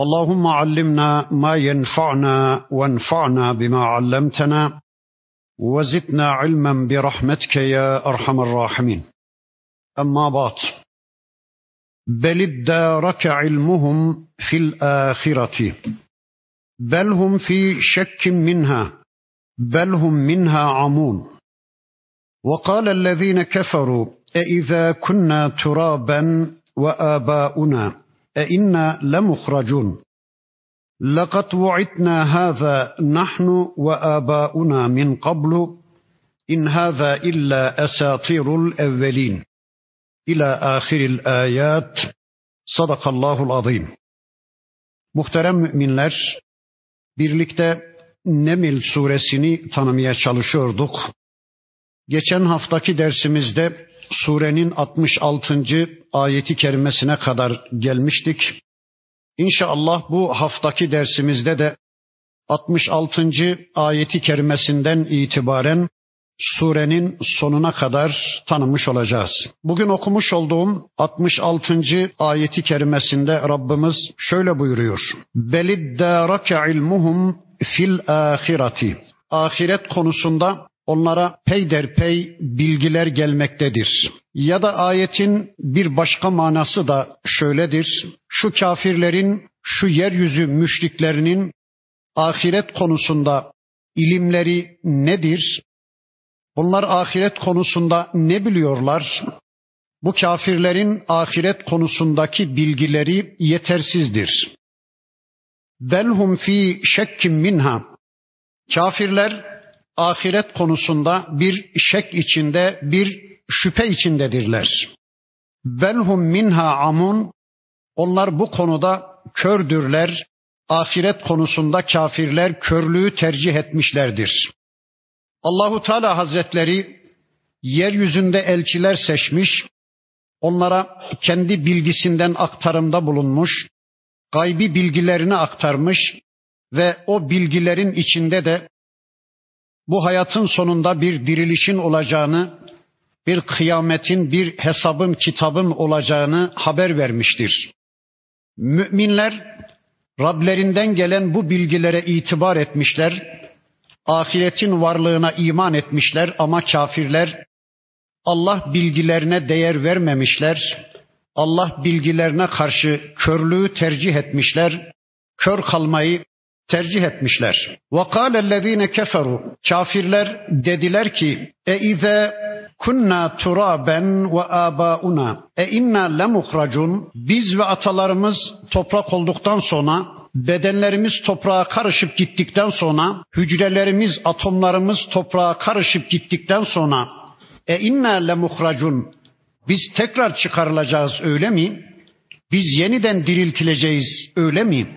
اللهم علمنا ما ينفعنا وانفعنا بما علمتنا وزدنا علما برحمتك يا أرحم الراحمين. أما بعد بل ادارك علمهم في الآخرة بل هم في شك منها بل هم منها عمون. وقال الذين كفروا أإذا كنا ترابا وآباؤنا أئنا لمخرجون لقد وعدنا هذا نحن وآباؤنا من قبل إن هذا إلا أساطير الأولين إلى آخر الآيات صدق الله العظيم Muhterem müminler, birlikte Nemil suresini tanımaya çalışıyorduk. Geçen haftaki dersimizde surenin 66. ayeti kerimesine kadar gelmiştik. İnşallah bu haftaki dersimizde de 66. ayeti kerimesinden itibaren surenin sonuna kadar tanımış olacağız. Bugün okumuş olduğum 66. ayeti kerimesinde Rabbimiz şöyle buyuruyor. Beliddârake ilmuhum fil ahireti. Ahiret konusunda onlara peyderpey bilgiler gelmektedir. Ya da ayetin bir başka manası da şöyledir. Şu kafirlerin, şu yeryüzü müşriklerinin ahiret konusunda ilimleri nedir? Onlar ahiret konusunda ne biliyorlar? Bu kafirlerin ahiret konusundaki bilgileri yetersizdir. Belhum fi şekkim minha. Kafirler ahiret konusunda bir şek içinde, bir şüphe içindedirler. Belhum minha amun. Onlar bu konuda kördürler. Ahiret konusunda kafirler körlüğü tercih etmişlerdir. Allahu Teala Hazretleri yeryüzünde elçiler seçmiş, onlara kendi bilgisinden aktarımda bulunmuş, gaybi bilgilerini aktarmış ve o bilgilerin içinde de bu hayatın sonunda bir dirilişin olacağını, bir kıyametin, bir hesabın, kitabın olacağını haber vermiştir. Müminler Rablerinden gelen bu bilgilere itibar etmişler, ahiretin varlığına iman etmişler ama kafirler Allah bilgilerine değer vermemişler, Allah bilgilerine karşı körlüğü tercih etmişler, kör kalmayı tercih etmişler. وَقَالَ الَّذ۪ينَ كَفَرُوا Kafirler dediler ki اَاِذَا kunna turaben ve abauna e inna lemuhracun biz ve atalarımız toprak olduktan sonra bedenlerimiz toprağa karışıp gittikten sonra hücrelerimiz atomlarımız toprağa karışıp gittikten sonra e inna lemuhracun biz tekrar çıkarılacağız öyle mi? Biz yeniden diriltileceğiz öyle mi?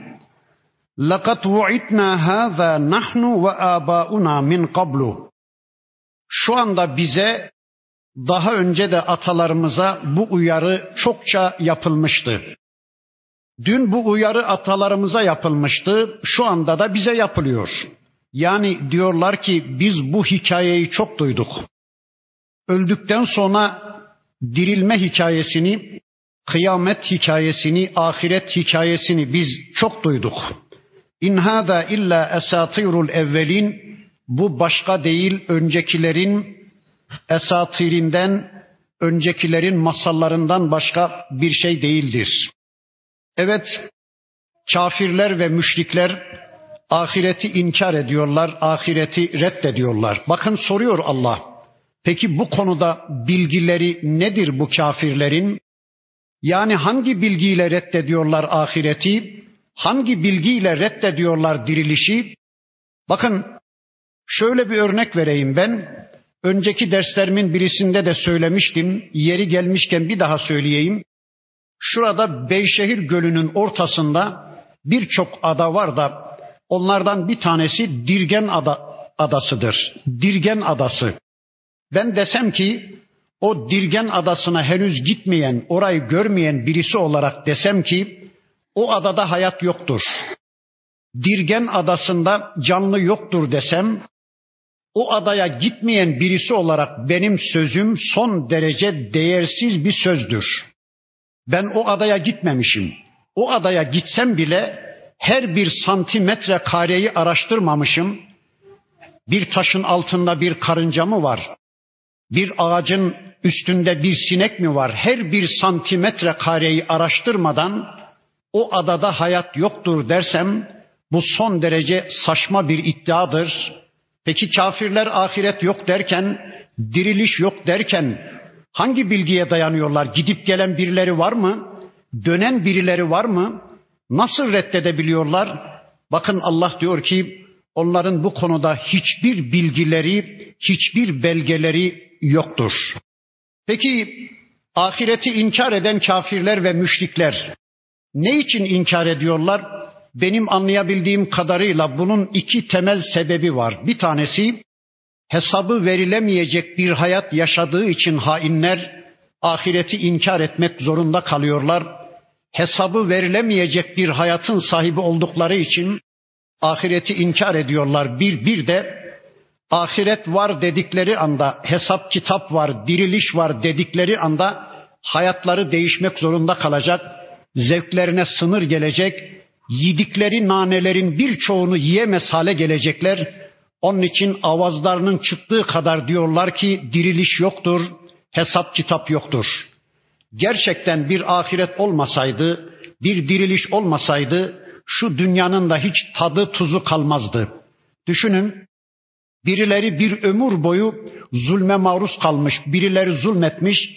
لَقَدْ وُعِدْنَا هَذَا نَحْنُ وَآبَاؤُنَا مِنْ قَبْلُ Şu anda bize daha önce de atalarımıza bu uyarı çokça yapılmıştı. Dün bu uyarı atalarımıza yapılmıştı, şu anda da bize yapılıyor. Yani diyorlar ki biz bu hikayeyi çok duyduk. Öldükten sonra dirilme hikayesini, kıyamet hikayesini, ahiret hikayesini biz çok duyduk. İn hâzâ illa esatirul evvelin bu başka değil öncekilerin esatirinden, öncekilerin masallarından başka bir şey değildir. Evet, kafirler ve müşrikler ahireti inkar ediyorlar, ahireti reddediyorlar. Bakın soruyor Allah. Peki bu konuda bilgileri nedir bu kafirlerin? Yani hangi bilgiyle reddediyorlar ahireti? Hangi bilgiyle reddediyorlar dirilişi? Bakın şöyle bir örnek vereyim ben. Önceki derslerimin birisinde de söylemiştim. Yeri gelmişken bir daha söyleyeyim. Şurada Beyşehir Gölü'nün ortasında birçok ada var da Onlardan bir tanesi Dirgen ada, adasıdır. Dirgen adası. Ben desem ki o Dirgen adasına henüz gitmeyen, orayı görmeyen birisi olarak desem ki o adada hayat yoktur. Dirgen adasında canlı yoktur desem o adaya gitmeyen birisi olarak benim sözüm son derece değersiz bir sözdür. Ben o adaya gitmemişim. O adaya gitsem bile her bir santimetre kareyi araştırmamışım. Bir taşın altında bir karınca mı var? Bir ağacın üstünde bir sinek mi var? Her bir santimetre kareyi araştırmadan o adada hayat yoktur dersem bu son derece saçma bir iddiadır. Peki kafirler ahiret yok derken, diriliş yok derken hangi bilgiye dayanıyorlar? Gidip gelen birileri var mı? Dönen birileri var mı? Nasıl reddedebiliyorlar? Bakın Allah diyor ki onların bu konuda hiçbir bilgileri, hiçbir belgeleri yoktur. Peki ahireti inkar eden kafirler ve müşrikler ne için inkar ediyorlar? Benim anlayabildiğim kadarıyla bunun iki temel sebebi var. Bir tanesi hesabı verilemeyecek bir hayat yaşadığı için hainler ahireti inkar etmek zorunda kalıyorlar. Hesabı verilemeyecek bir hayatın sahibi oldukları için ahireti inkar ediyorlar. Bir bir de ahiret var dedikleri anda, hesap kitap var, diriliş var dedikleri anda hayatları değişmek zorunda kalacak. Zevklerine sınır gelecek. Yedikleri nanelerin birçoğunu yiyemez hale gelecekler. Onun için avazlarının çıktığı kadar diyorlar ki diriliş yoktur, hesap kitap yoktur. Gerçekten bir ahiret olmasaydı, bir diriliş olmasaydı şu dünyanın da hiç tadı tuzu kalmazdı. Düşünün birileri bir ömür boyu zulme maruz kalmış, birileri zulmetmiş.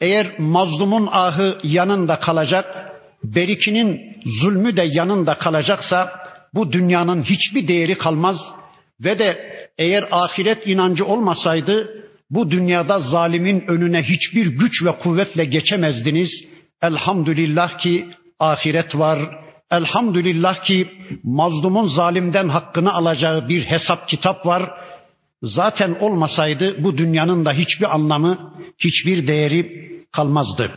Eğer mazlumun ahı yanında kalacak, berikinin zulmü de yanında kalacaksa bu dünyanın hiçbir değeri kalmaz ve de eğer ahiret inancı olmasaydı bu dünyada zalimin önüne hiçbir güç ve kuvvetle geçemezdiniz. Elhamdülillah ki ahiret var. Elhamdülillah ki mazlumun zalimden hakkını alacağı bir hesap kitap var. Zaten olmasaydı bu dünyanın da hiçbir anlamı, hiçbir değeri kalmazdı.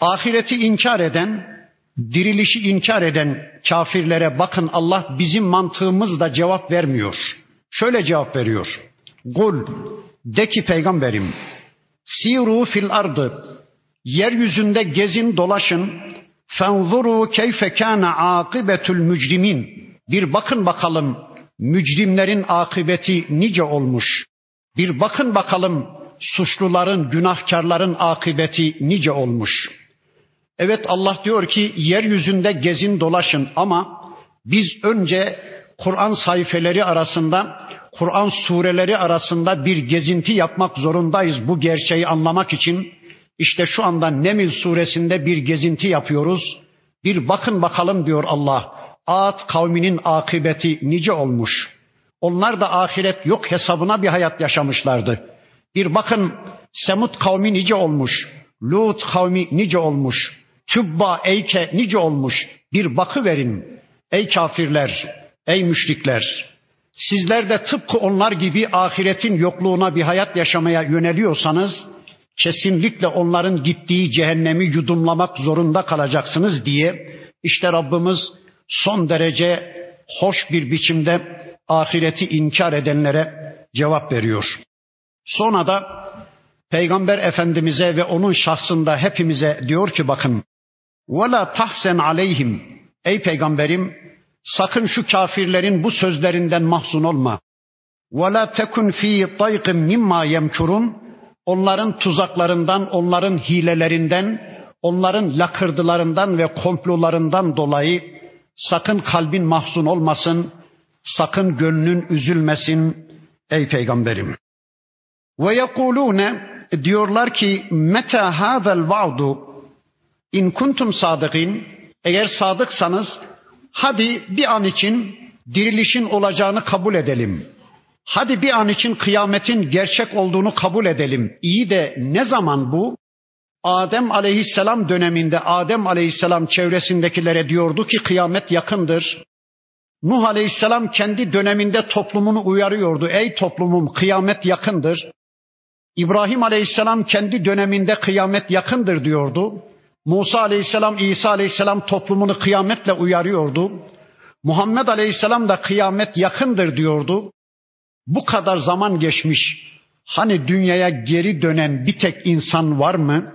Ahireti inkar eden, dirilişi inkar eden kafirlere bakın Allah bizim mantığımızda cevap vermiyor. Şöyle cevap veriyor. Kul de ki peygamberim siru fil ardı yeryüzünde gezin dolaşın fenzuru keyfe kana akibetul mücrimin bir bakın bakalım mücrimlerin akıbeti nice olmuş. Bir bakın bakalım suçluların, günahkarların akıbeti nice olmuş. Evet Allah diyor ki yeryüzünde gezin dolaşın ama biz önce Kur'an sayfeleri arasında Kur'an sureleri arasında bir gezinti yapmak zorundayız bu gerçeği anlamak için. İşte şu anda Nemil suresinde bir gezinti yapıyoruz. Bir bakın bakalım diyor Allah. Ad kavminin akıbeti nice olmuş. Onlar da ahiret yok hesabına bir hayat yaşamışlardı. Bir bakın Semut kavmi nice olmuş. Lut kavmi nice olmuş. Tübba, Eyke nice olmuş. Bir bakı verin. Ey kafirler, ey müşrikler. Sizler de tıpkı onlar gibi ahiretin yokluğuna bir hayat yaşamaya yöneliyorsanız kesinlikle onların gittiği cehennemi yudumlamak zorunda kalacaksınız diye işte Rabbimiz son derece hoş bir biçimde ahireti inkar edenlere cevap veriyor. Sonra da Peygamber Efendimiz'e ve onun şahsında hepimize diyor ki bakın ve la tahsen aleyhim. Ey peygamberim sakın şu kafirlerin bu sözlerinden mahzun olma. Ve la tekun fi tayqim mimma. Onların tuzaklarından, onların hilelerinden, onların lakırdılarından ve komplolarından dolayı sakın kalbin mahzun olmasın, sakın gönlün üzülmesin ey peygamberim. Ve diyorlar ki meta hadal va'du in kuntum sadıkin eğer sadıksanız hadi bir an için dirilişin olacağını kabul edelim. Hadi bir an için kıyametin gerçek olduğunu kabul edelim. İyi de ne zaman bu? Adem aleyhisselam döneminde Adem aleyhisselam çevresindekilere diyordu ki kıyamet yakındır. Nuh Aleyhisselam kendi döneminde toplumunu uyarıyordu. Ey toplumum kıyamet yakındır. İbrahim Aleyhisselam kendi döneminde kıyamet yakındır diyordu. Musa Aleyhisselam, İsa Aleyhisselam toplumunu kıyametle uyarıyordu. Muhammed Aleyhisselam da kıyamet yakındır diyordu. Bu kadar zaman geçmiş. Hani dünyaya geri dönen bir tek insan var mı?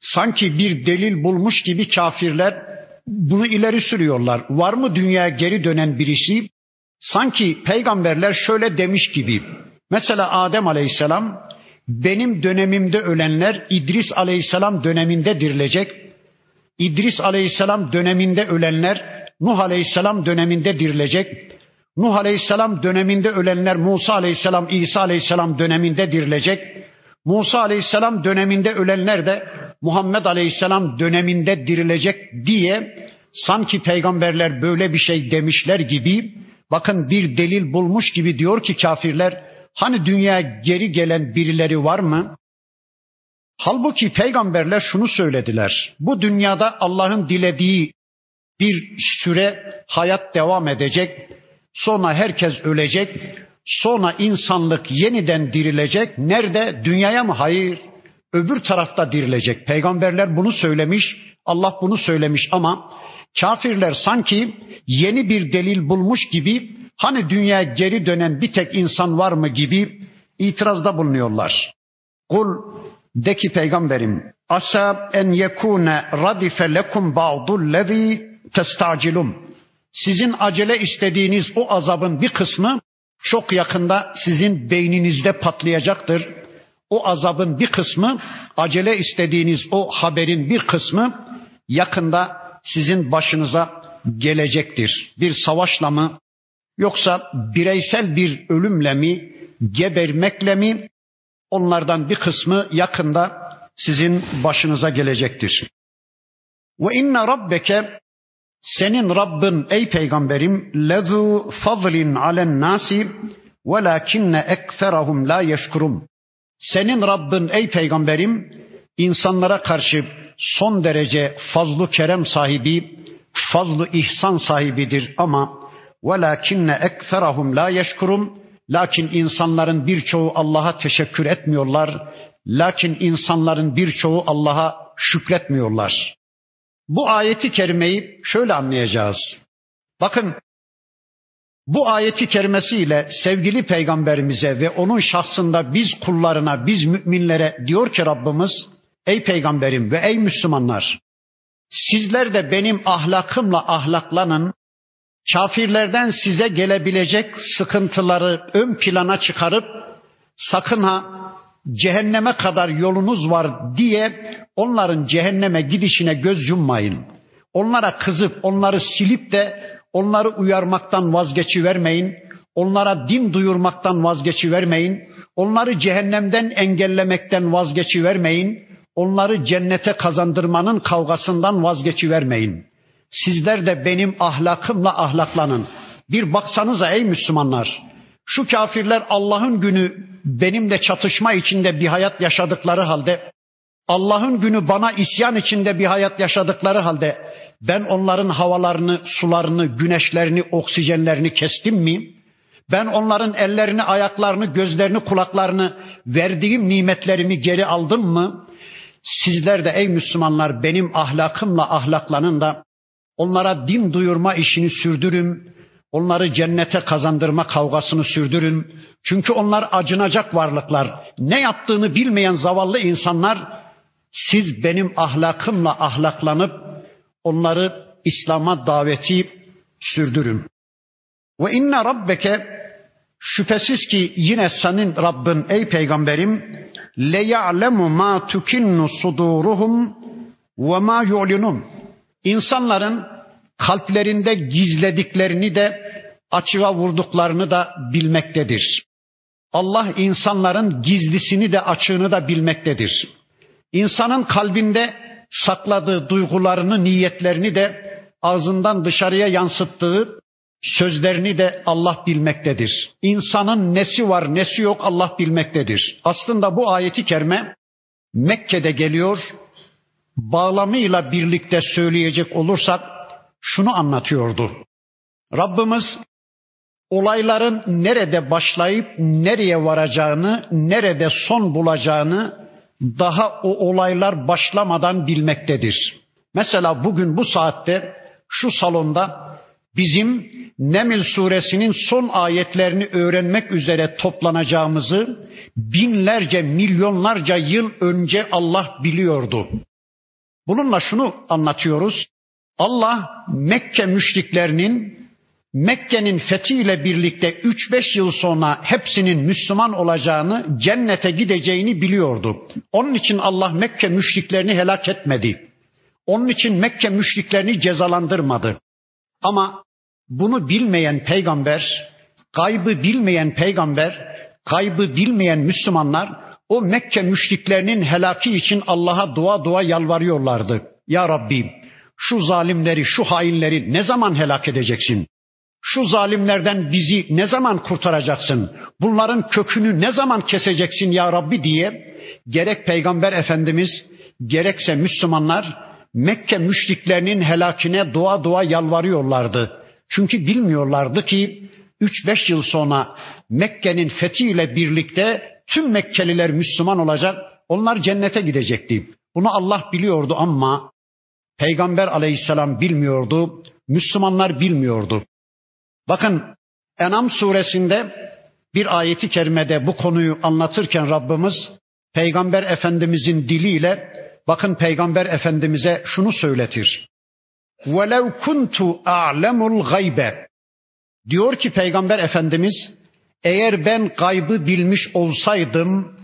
Sanki bir delil bulmuş gibi kafirler bunu ileri sürüyorlar. Var mı dünyaya geri dönen birisi? Sanki peygamberler şöyle demiş gibi. Mesela Adem Aleyhisselam benim dönemimde ölenler İdris Aleyhisselam döneminde dirilecek. İdris Aleyhisselam döneminde ölenler Nuh Aleyhisselam döneminde dirilecek. Nuh Aleyhisselam döneminde ölenler Musa Aleyhisselam, İsa Aleyhisselam döneminde dirilecek. Musa Aleyhisselam döneminde ölenler de Muhammed Aleyhisselam döneminde dirilecek diye sanki peygamberler böyle bir şey demişler gibi bakın bir delil bulmuş gibi diyor ki kafirler hani dünya geri gelen birileri var mı? Halbuki peygamberler şunu söylediler. Bu dünyada Allah'ın dilediği bir süre hayat devam edecek. Sonra herkes ölecek. Sonra insanlık yeniden dirilecek. Nerede? Dünyaya mı? Hayır. Öbür tarafta dirilecek. Peygamberler bunu söylemiş. Allah bunu söylemiş ama kafirler sanki yeni bir delil bulmuş gibi hani dünyaya geri dönen bir tek insan var mı gibi itirazda bulunuyorlar. Kul de ki peygamberim asa en yekune radife lekum ba'dullezî testacilum. Sizin acele istediğiniz o azabın bir kısmı çok yakında sizin beyninizde patlayacaktır. O azabın bir kısmı, acele istediğiniz o haberin bir kısmı yakında sizin başınıza gelecektir. Bir savaşla mı yoksa bireysel bir ölümle mi, gebermekle mi onlardan bir kısmı yakında sizin başınıza gelecektir. Ve inne rabbeke senin Rabbin ey peygamberim lezu fadlin alen nasi velakinne ekserahum la yeşkurum. Senin Rabbin ey peygamberim insanlara karşı son derece fazlu kerem sahibi, fazlu ihsan sahibidir ama velakinne ekserahum la yeşkurum. Lakin insanların birçoğu Allah'a teşekkür etmiyorlar. Lakin insanların birçoğu Allah'a şükretmiyorlar. Bu ayeti kerimeyi şöyle anlayacağız. Bakın bu ayeti kerimesiyle sevgili peygamberimize ve onun şahsında biz kullarına, biz müminlere diyor ki Rabbimiz, ey peygamberim ve ey Müslümanlar, sizler de benim ahlakımla ahlaklanın, kafirlerden size gelebilecek sıkıntıları ön plana çıkarıp sakın ha cehenneme kadar yolunuz var diye onların cehenneme gidişine göz yummayın. Onlara kızıp onları silip de onları uyarmaktan vazgeçivermeyin. Onlara din duyurmaktan vazgeçivermeyin. Onları cehennemden engellemekten vazgeçivermeyin. Onları cennete kazandırmanın kavgasından vazgeçivermeyin. Sizler de benim ahlakımla ahlaklanın. Bir baksanıza ey Müslümanlar. Şu kafirler Allah'ın günü benimle çatışma içinde bir hayat yaşadıkları halde Allah'ın günü bana isyan içinde bir hayat yaşadıkları halde ben onların havalarını, sularını, güneşlerini, oksijenlerini kestim mi? Ben onların ellerini, ayaklarını, gözlerini, kulaklarını, verdiğim nimetlerimi geri aldım mı? Sizler de ey Müslümanlar benim ahlakımla ahlaklanın da onlara din duyurma işini sürdürün. Onları cennete kazandırma kavgasını sürdürün. Çünkü onlar acınacak varlıklar. Ne yaptığını bilmeyen zavallı insanlar siz benim ahlakımla ahlaklanıp onları İslam'a daveti sürdürün. Ve inne rabbeke şüphesiz ki yine senin Rabbin ey peygamberim le ya'lemu ma tukinnu suduruhum ve ma yu'linun. İnsanların kalplerinde gizlediklerini de açığa vurduklarını da bilmektedir. Allah insanların gizlisini de açığını da bilmektedir. İnsanın kalbinde sakladığı duygularını, niyetlerini de ağzından dışarıya yansıttığı sözlerini de Allah bilmektedir. İnsanın nesi var, nesi yok Allah bilmektedir. Aslında bu ayeti kerime Mekke'de geliyor. Bağlamıyla birlikte söyleyecek olursak şunu anlatıyordu. Rabbimiz olayların nerede başlayıp nereye varacağını, nerede son bulacağını daha o olaylar başlamadan bilmektedir. Mesela bugün bu saatte şu salonda bizim Neml suresinin son ayetlerini öğrenmek üzere toplanacağımızı binlerce, milyonlarca yıl önce Allah biliyordu. Bununla şunu anlatıyoruz. Allah Mekke müşriklerinin Mekke'nin fethiyle birlikte 3-5 yıl sonra hepsinin Müslüman olacağını, cennete gideceğini biliyordu. Onun için Allah Mekke müşriklerini helak etmedi. Onun için Mekke müşriklerini cezalandırmadı. Ama bunu bilmeyen peygamber, kaybı bilmeyen peygamber, kaybı bilmeyen Müslümanlar o Mekke müşriklerinin helaki için Allah'a dua dua yalvarıyorlardı. Ya Rabbi şu zalimleri, şu hainleri ne zaman helak edeceksin? Şu zalimlerden bizi ne zaman kurtaracaksın? Bunların kökünü ne zaman keseceksin ya Rabbi diye gerek Peygamber Efendimiz gerekse Müslümanlar Mekke müşriklerinin helakine dua dua yalvarıyorlardı. Çünkü bilmiyorlardı ki 3-5 yıl sonra Mekke'nin fethiyle birlikte tüm Mekkeliler Müslüman olacak, onlar cennete gidecekti. Bunu Allah biliyordu ama Peygamber aleyhisselam bilmiyordu, Müslümanlar bilmiyordu. Bakın Enam suresinde bir ayeti kerimede bu konuyu anlatırken Rabbimiz Peygamber Efendimizin diliyle bakın Peygamber Efendimiz'e şunu söyletir. وَلَوْ كُنْتُ أَعْلَمُ الْغَيْبَ Diyor ki Peygamber Efendimiz eğer ben gaybı bilmiş olsaydım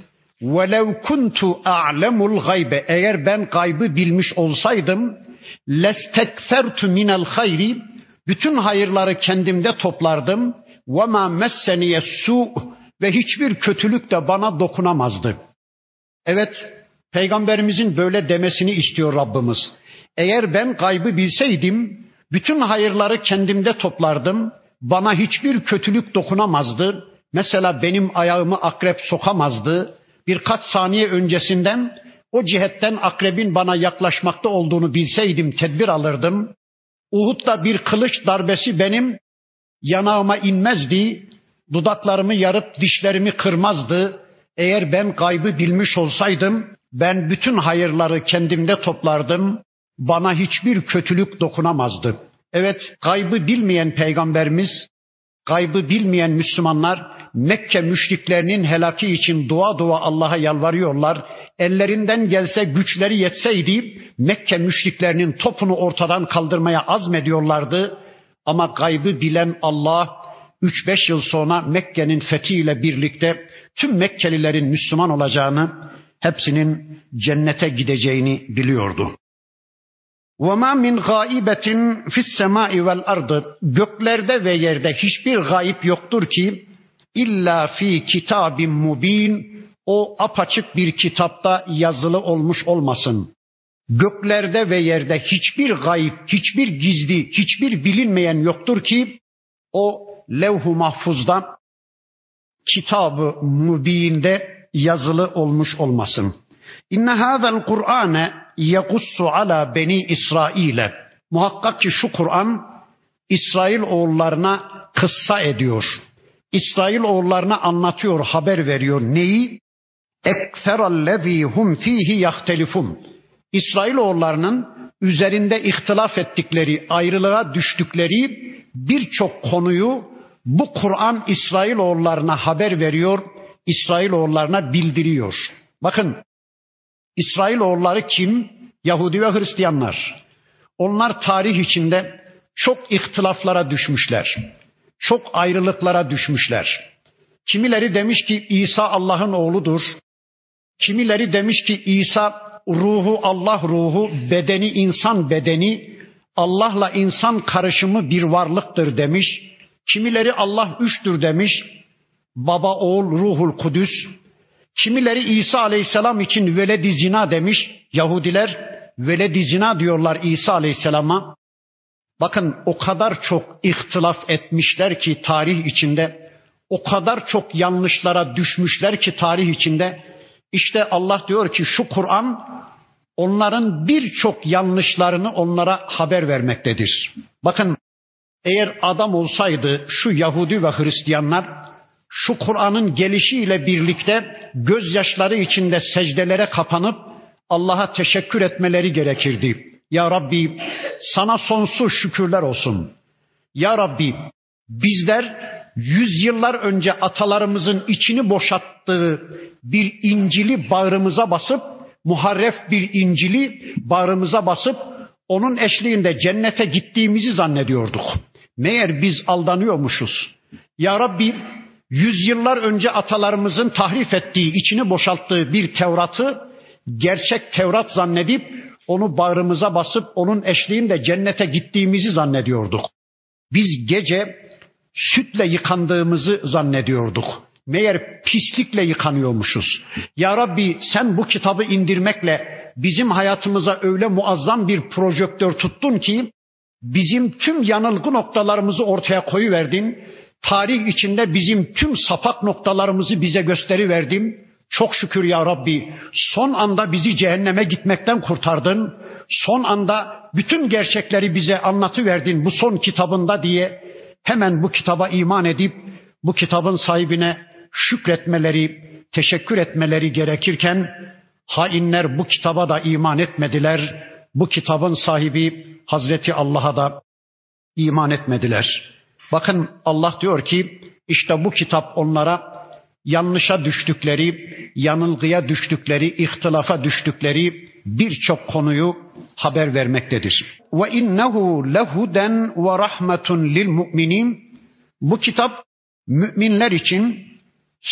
وَلَوْ كُنْتُ أَعْلَمُ الْغَيْبَ Eğer ben gaybı bilmiş olsaydım لَسْتَكْثَرْتُ مِنَ الْخَيْرِ bütün hayırları kendimde toplardım. وَمَا مَسَّنِيَ su ve hiçbir kötülük de bana dokunamazdı. Evet, Peygamberimizin böyle demesini istiyor Rabbimiz. Eğer ben gaybı bilseydim, bütün hayırları kendimde toplardım. Bana hiçbir kötülük dokunamazdı. Mesela benim ayağımı akrep sokamazdı. Birkaç saniye öncesinden o cihetten akrebin bana yaklaşmakta olduğunu bilseydim tedbir alırdım. Uhud'da bir kılıç darbesi benim yanağıma inmezdi. Dudaklarımı yarıp dişlerimi kırmazdı. Eğer ben gaybı bilmiş olsaydım ben bütün hayırları kendimde toplardım. Bana hiçbir kötülük dokunamazdı. Evet, gaybı bilmeyen peygamberimiz, gaybı bilmeyen Müslümanlar Mekke müşriklerinin helaki için dua dua Allah'a yalvarıyorlar. Ellerinden gelse güçleri yetseydi Mekke müşriklerinin topunu ortadan kaldırmaya azmediyorlardı. Ama gaybı bilen Allah 3-5 yıl sonra Mekke'nin fethiyle birlikte tüm Mekkelilerin Müslüman olacağını, hepsinin cennete gideceğini biliyordu. وَمَا مِنْ غَائِبَةٍ فِي السَّمَاءِ وَالْأَرْضِ Göklerde ve yerde hiçbir gayip yoktur ki illa fi kitabin mubin o apaçık bir kitapta yazılı olmuş olmasın. Göklerde ve yerde hiçbir gayip, hiçbir gizli, hiçbir bilinmeyen yoktur ki o levh-u mahfuzda kitabı mübinde yazılı olmuş olmasın. İnne hâzel Kur'ane yekussu ala beni İsrail'e. Muhakkak ki şu Kur'an İsrail oğullarına kıssa ediyor. İsrail oğullarına anlatıyor, haber veriyor. Neyi? Ekferallezî hum fihi yahtelifun. İsrail oğullarının üzerinde ihtilaf ettikleri, ayrılığa düştükleri birçok konuyu bu Kur'an İsrail oğullarına haber veriyor, İsrail oğullarına bildiriyor. Bakın İsrail oğulları kim? Yahudi ve Hristiyanlar. Onlar tarih içinde çok ihtilaflara düşmüşler. Çok ayrılıklara düşmüşler. Kimileri demiş ki İsa Allah'ın oğludur. Kimileri demiş ki İsa ruhu Allah ruhu, bedeni insan bedeni, Allah'la insan karışımı bir varlıktır demiş. Kimileri Allah üçtür demiş. Baba, oğul, ruhul kudüs. Kimileri İsa aleyhisselam için veledi zina demiş. Yahudiler veledi zina diyorlar İsa aleyhisselama. Bakın o kadar çok ihtilaf etmişler ki tarih içinde, o kadar çok yanlışlara düşmüşler ki tarih içinde. İşte Allah diyor ki şu Kur'an onların birçok yanlışlarını onlara haber vermektedir. Bakın Eğer adam olsaydı şu Yahudi ve Hristiyanlar şu Kur'an'ın gelişiyle birlikte gözyaşları içinde secdelere kapanıp Allah'a teşekkür etmeleri gerekirdi. Ya Rabbi sana sonsuz şükürler olsun. Ya Rabbi bizler yüzyıllar önce atalarımızın içini boşalttığı bir İncil'i bağrımıza basıp muharref bir İncil'i bağrımıza basıp onun eşliğinde cennete gittiğimizi zannediyorduk. Meğer biz aldanıyormuşuz. Ya Rabbi yüzyıllar önce atalarımızın tahrif ettiği, içini boşalttığı bir Tevrat'ı gerçek Tevrat zannedip onu bağrımıza basıp onun eşliğinde cennete gittiğimizi zannediyorduk. Biz gece sütle yıkandığımızı zannediyorduk. Meğer pislikle yıkanıyormuşuz. Ya Rabbi sen bu kitabı indirmekle bizim hayatımıza öyle muazzam bir projektör tuttun ki bizim tüm yanılgı noktalarımızı ortaya koyuverdin. Tarih içinde bizim tüm sapak noktalarımızı bize gösteriverdin. Çok şükür ya Rabbi son anda bizi cehenneme gitmekten kurtardın. Son anda bütün gerçekleri bize anlatıverdin bu son kitabında diye hemen bu kitaba iman edip bu kitabın sahibine şükretmeleri, teşekkür etmeleri gerekirken hainler bu kitaba da iman etmediler. Bu kitabın sahibi Hazreti Allah'a da iman etmediler. Bakın Allah diyor ki işte bu kitap onlara yanlışa düştükleri, yanılgıya düştükleri, ihtilafa düştükleri birçok konuyu haber vermektedir. Ve innehu lehuden ve rahmetun lil mu'minin. Bu kitap müminler için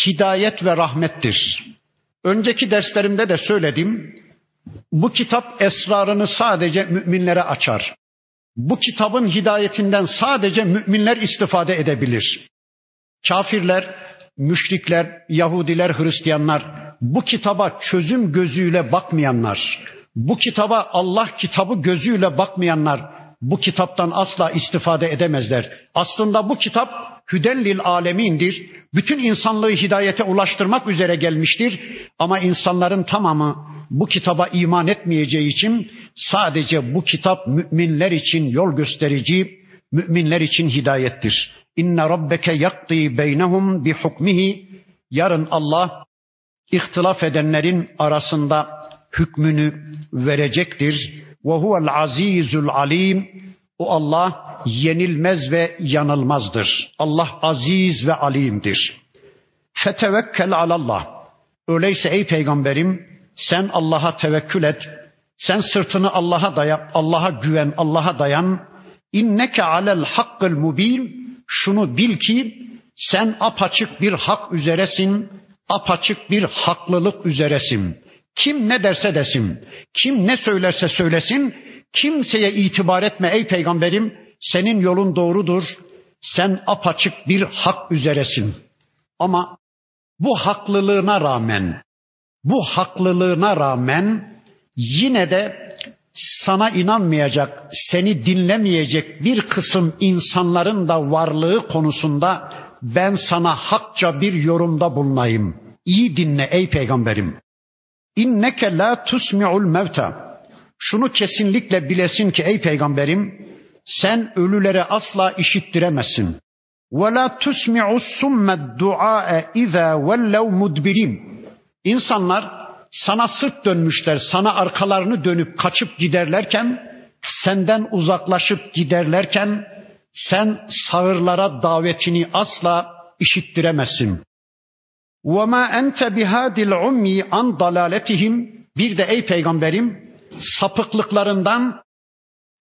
hidayet ve rahmettir. Önceki derslerimde de söyledim. Bu kitap esrarını sadece müminlere açar. Bu kitabın hidayetinden sadece müminler istifade edebilir. Kafirler, müşrikler, Yahudiler, Hristiyanlar bu kitaba çözüm gözüyle bakmayanlar, bu kitaba Allah kitabı gözüyle bakmayanlar bu kitaptan asla istifade edemezler. Aslında bu kitap hüdellil alemindir. Bütün insanlığı hidayete ulaştırmak üzere gelmiştir. Ama insanların tamamı bu kitaba iman etmeyeceği için sadece bu kitap müminler için yol gösterici, müminler için hidayettir. İnne rabbeke yakti beynehum bi hukmihi. Yarın Allah ihtilaf edenlerin arasında hükmünü verecektir. Ve huvel azizul alim. O Allah yenilmez ve yanılmazdır. Allah aziz ve alimdir. Fetevekkel alallah. Öyleyse ey peygamberim sen Allah'a tevekkül et. Sen sırtını Allah'a daya, Allah'a güven, Allah'a dayan. İnneke alel hakkıl mubin. Şunu bil ki sen apaçık bir hak üzeresin, apaçık bir haklılık üzeresin. Kim ne derse desin, kim ne söylerse söylesin, kimseye itibar etme ey peygamberim, senin yolun doğrudur, sen apaçık bir hak üzeresin. Ama bu haklılığına rağmen, bu haklılığına rağmen yine de sana inanmayacak, seni dinlemeyecek bir kısım insanların da varlığı konusunda ben sana hakça bir yorumda bulunayım. İyi dinle ey peygamberim. İnneke la tusmi'ul mevta. Şunu kesinlikle bilesin ki ey peygamberim sen ölülere asla işittiremezsin. Ve la tusmi'us summed du'a iza vellev mudbirin. İnsanlar sana sırt dönmüşler, sana arkalarını dönüp kaçıp giderlerken, senden uzaklaşıp giderlerken sen sağırlara davetini asla işittiremezsin. وَمَا أَنْتَ بِهَادِ الْعُمِّي an dalaletihim Bir de ey peygamberim sapıklıklarından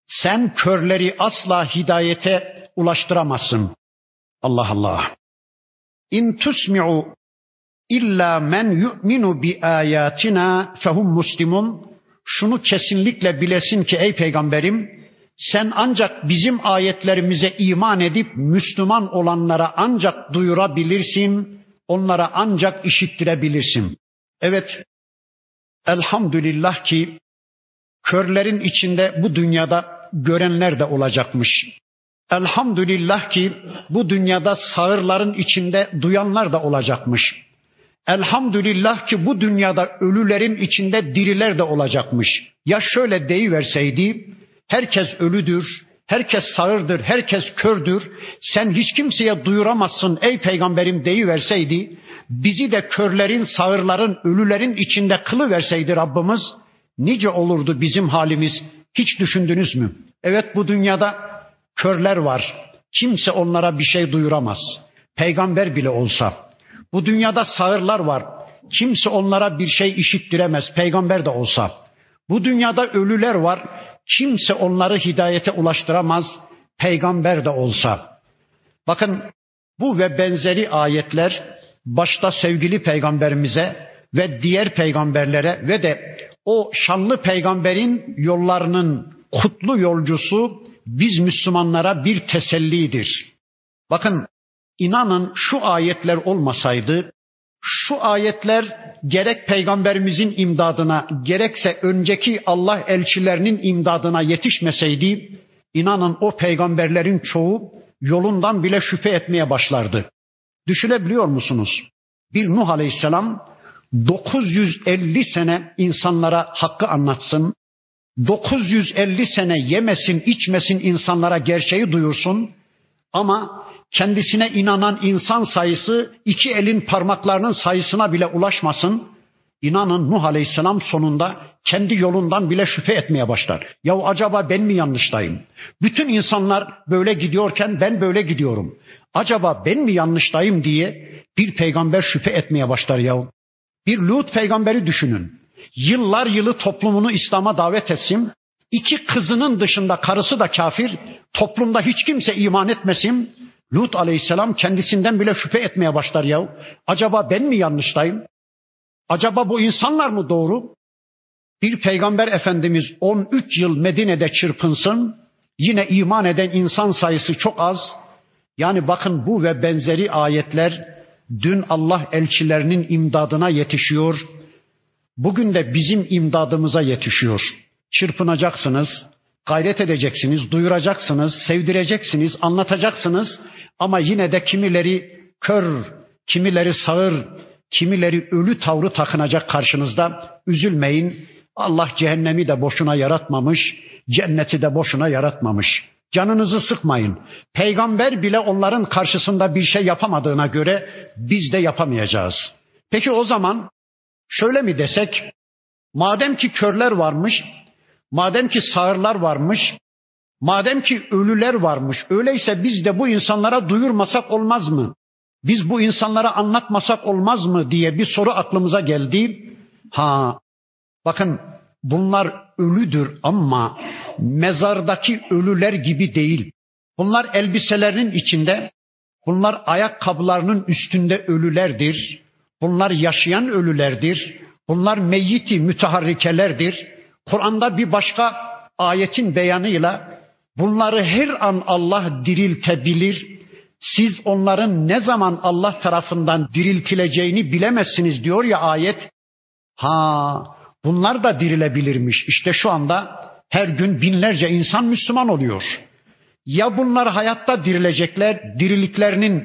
sen körleri asla hidayete ulaştıramazsın. Allah Allah. İn tusmi'u illa men yu'minu bi ayatina fehum muslimun. Şunu kesinlikle bilesin ki ey peygamberim sen ancak bizim ayetlerimize iman edip Müslüman olanlara ancak duyurabilirsin, onlara ancak işittirebilirsin. Evet, elhamdülillah ki körlerin içinde bu dünyada görenler de olacakmış. Elhamdülillah ki bu dünyada sağırların içinde duyanlar da olacakmış. Elhamdülillah ki bu dünyada ölülerin içinde diriler de olacakmış. Ya şöyle deyiverseydi, herkes ölüdür, herkes sağırdır, herkes kördür, sen hiç kimseye duyuramazsın ey peygamberim deyiverseydi, bizi de körlerin, sağırların, ölülerin içinde kılı verseydi Rabbimiz, nice olurdu bizim halimiz hiç düşündünüz mü? Evet bu dünyada körler var. Kimse onlara bir şey duyuramaz. Peygamber bile olsa. Bu dünyada sağırlar var. Kimse onlara bir şey işittiremez. Peygamber de olsa. Bu dünyada ölüler var. Kimse onları hidayete ulaştıramaz. Peygamber de olsa. Bakın bu ve benzeri ayetler başta sevgili peygamberimize ve diğer peygamberlere ve de o şanlı peygamberin yollarının kutlu yolcusu biz Müslümanlara bir tesellidir. Bakın inanın şu ayetler olmasaydı şu ayetler gerek peygamberimizin imdadına gerekse önceki Allah elçilerinin imdadına yetişmeseydi inanın o peygamberlerin çoğu yolundan bile şüphe etmeye başlardı. Düşünebiliyor musunuz? Bir Nuh Aleyhisselam 950 sene insanlara hakkı anlatsın. 950 sene yemesin, içmesin insanlara gerçeği duyursun. Ama kendisine inanan insan sayısı iki elin parmaklarının sayısına bile ulaşmasın. İnanın Nuh Aleyhisselam sonunda kendi yolundan bile şüphe etmeye başlar. Ya acaba ben mi yanlıştayım? Bütün insanlar böyle gidiyorken ben böyle gidiyorum. Acaba ben mi yanlıştayım diye bir peygamber şüphe etmeye başlar ya. Bir Lut peygamberi düşünün. Yıllar yılı toplumunu İslam'a davet etsin. İki kızının dışında karısı da kafir. Toplumda hiç kimse iman etmesin. Lut aleyhisselam kendisinden bile şüphe etmeye başlar ya. Acaba ben mi yanlıştayım? Acaba bu insanlar mı doğru? Bir peygamber efendimiz 13 yıl Medine'de çırpınsın. Yine iman eden insan sayısı çok az. Yani bakın bu ve benzeri ayetler dün Allah elçilerinin imdadına yetişiyor. Bugün de bizim imdadımıza yetişiyor. Çırpınacaksınız, gayret edeceksiniz, duyuracaksınız, sevdireceksiniz, anlatacaksınız ama yine de kimileri kör, kimileri sağır, kimileri ölü tavrı takınacak karşınızda. Üzülmeyin. Allah cehennemi de boşuna yaratmamış, cenneti de boşuna yaratmamış. Canınızı sıkmayın. Peygamber bile onların karşısında bir şey yapamadığına göre biz de yapamayacağız. Peki o zaman şöyle mi desek? Madem ki körler varmış, madem ki sağırlar varmış, madem ki ölüler varmış, öyleyse biz de bu insanlara duyurmasak olmaz mı? Biz bu insanlara anlatmasak olmaz mı diye bir soru aklımıza geldi. Ha, bakın bunlar ölüdür ama mezardaki ölüler gibi değil. Bunlar elbiselerinin içinde, bunlar ayakkabılarının üstünde ölülerdir. Bunlar yaşayan ölülerdir. Bunlar meyyiti müteharrikelerdir. Kur'an'da bir başka ayetin beyanıyla bunları her an Allah diriltebilir. Siz onların ne zaman Allah tarafından diriltileceğini bilemezsiniz diyor ya ayet. Ha, bunlar da dirilebilirmiş. İşte şu anda her gün binlerce insan Müslüman oluyor. Ya bunlar hayatta dirilecekler, diriliklerinin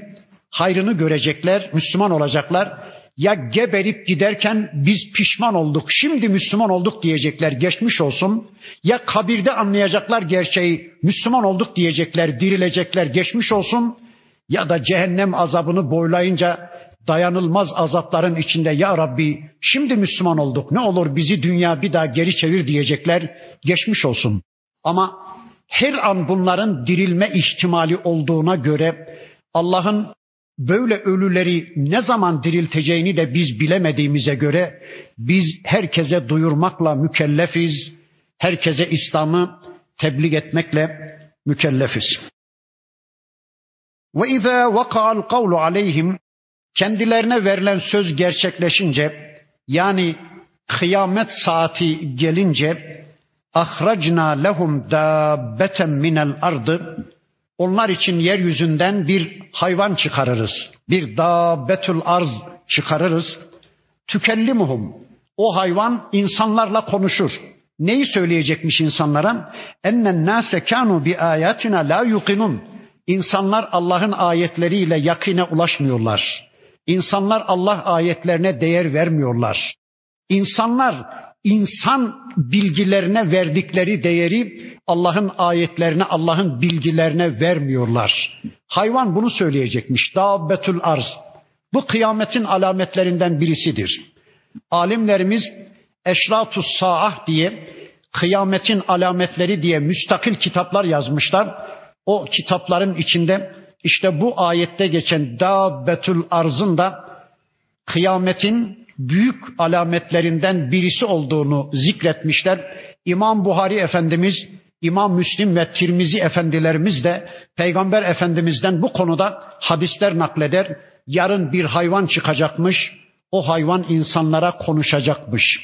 hayrını görecekler, Müslüman olacaklar. Ya geberip giderken biz pişman olduk, şimdi Müslüman olduk diyecekler, geçmiş olsun. Ya kabirde anlayacaklar gerçeği, Müslüman olduk diyecekler, dirilecekler, geçmiş olsun. Ya da cehennem azabını boylayınca dayanılmaz azapların içinde ya Rabbi şimdi Müslüman olduk ne olur bizi dünya bir daha geri çevir diyecekler geçmiş olsun. Ama her an bunların dirilme ihtimali olduğuna göre Allah'ın böyle ölüleri ne zaman dirilteceğini de biz bilemediğimize göre biz herkese duyurmakla mükellefiz. Herkese İslam'ı tebliğ etmekle mükellefiz. Ve izâ vaka'al kavlu aleyhim kendilerine verilen söz gerçekleşince yani kıyamet saati gelince ahracna lehum dabbeten minel ardı onlar için yeryüzünden bir hayvan çıkarırız. Bir dabbetül arz çıkarırız. Tükellimuhum. O hayvan insanlarla konuşur. Neyi söyleyecekmiş insanlara? Ennen nase kanu bi ayatina la yuqinun. İnsanlar Allah'ın ayetleriyle yakine ulaşmıyorlar. İnsanlar Allah ayetlerine değer vermiyorlar. İnsanlar insan bilgilerine verdikleri değeri Allah'ın ayetlerine, Allah'ın bilgilerine vermiyorlar. Hayvan bunu söyleyecekmiş. Dabbetül arz. Bu kıyametin alametlerinden birisidir. Alimlerimiz Eşratus Saah diye kıyametin alametleri diye müstakil kitaplar yazmışlar. O kitapların içinde işte bu ayette geçen Dabbetül Arz'ın da kıyametin büyük alametlerinden birisi olduğunu zikretmişler. İmam Buhari Efendimiz, İmam Müslim ve Tirmizi Efendilerimiz de Peygamber Efendimiz'den bu konuda hadisler nakleder. Yarın bir hayvan çıkacakmış, o hayvan insanlara konuşacakmış.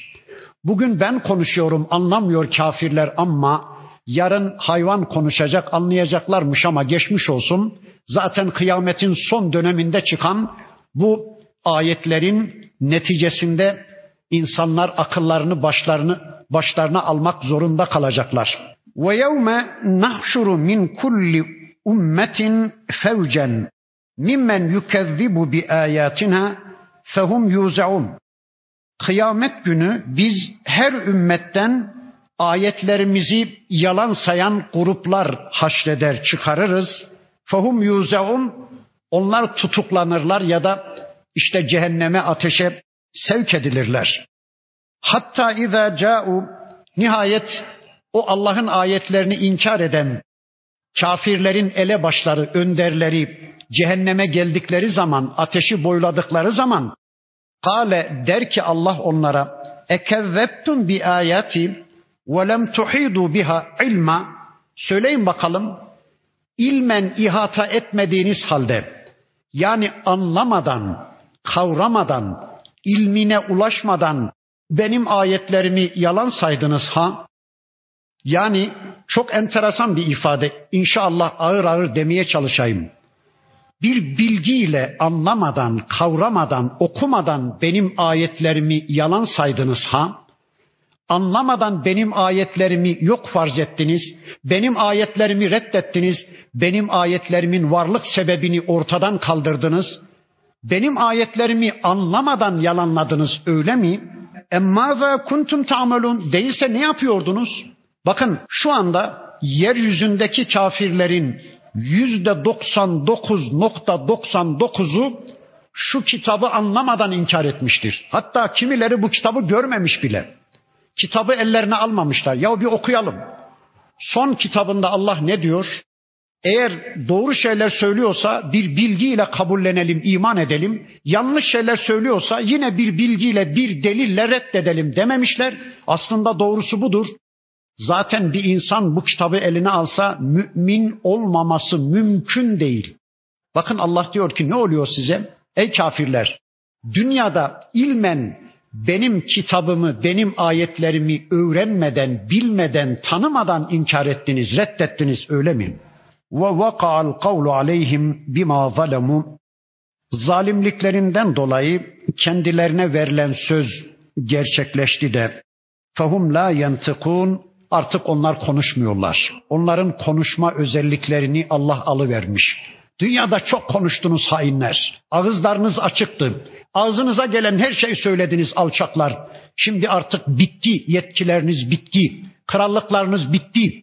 Bugün ben konuşuyorum anlamıyor kafirler ama yarın hayvan konuşacak anlayacaklarmış ama geçmiş olsun. Zaten kıyametin son döneminde çıkan bu ayetlerin neticesinde insanlar akıllarını başlarını başlarına almak zorunda kalacaklar. Ve yevme nahşuru min kulli ummetin fevcen mimmen yukezzibu bi ayatina fehum yuzaun. Kıyamet günü biz her ümmetten ayetlerimizi yalan sayan gruplar haşreder çıkarırız. Fehum yuzaun onlar tutuklanırlar ya da işte cehenneme ateşe sevk edilirler. Hatta izâ câ'u nihayet o Allah'ın ayetlerini inkar eden kafirlerin elebaşları, önderleri cehenneme geldikleri zaman, ateşi boyladıkları zaman kale der ki Allah onlara ekezzeptum bi ayati ve lem tuhidu biha ilma söyleyin bakalım ilmen ihata etmediğiniz halde yani anlamadan kavramadan, ilmine ulaşmadan benim ayetlerimi yalan saydınız ha? Yani çok enteresan bir ifade. İnşallah ağır ağır demeye çalışayım. Bir bilgiyle anlamadan, kavramadan, okumadan benim ayetlerimi yalan saydınız ha? Anlamadan benim ayetlerimi yok farz ettiniz. Benim ayetlerimi reddettiniz. Benim ayetlerimin varlık sebebini ortadan kaldırdınız. Benim ayetlerimi anlamadan yalanladınız öyle mi? Emma ve kuntum ta'melun değilse ne yapıyordunuz? Bakın şu anda yeryüzündeki kafirlerin yüzde 99.99'u şu kitabı anlamadan inkar etmiştir. Hatta kimileri bu kitabı görmemiş bile. Kitabı ellerine almamışlar. Ya bir okuyalım. Son kitabında Allah ne diyor? Eğer doğru şeyler söylüyorsa bir bilgiyle kabullenelim, iman edelim. Yanlış şeyler söylüyorsa yine bir bilgiyle, bir delille reddedelim dememişler. Aslında doğrusu budur. Zaten bir insan bu kitabı eline alsa mümin olmaması mümkün değil. Bakın Allah diyor ki ne oluyor size? Ey kafirler, dünyada ilmen benim kitabımı, benim ayetlerimi öğrenmeden, bilmeden, tanımadan inkar ettiniz, reddettiniz öyle mi? Ve vaka'al kavlu aleyhim bima zalemu zalimliklerinden dolayı kendilerine verilen söz gerçekleşti de fehum la yentikun artık onlar konuşmuyorlar. Onların konuşma özelliklerini Allah alıvermiş. Dünyada çok konuştunuz hainler. Ağızlarınız açıktı. Ağzınıza gelen her şeyi söylediniz alçaklar. Şimdi artık bitti. Yetkileriniz bitti. Krallıklarınız bitti.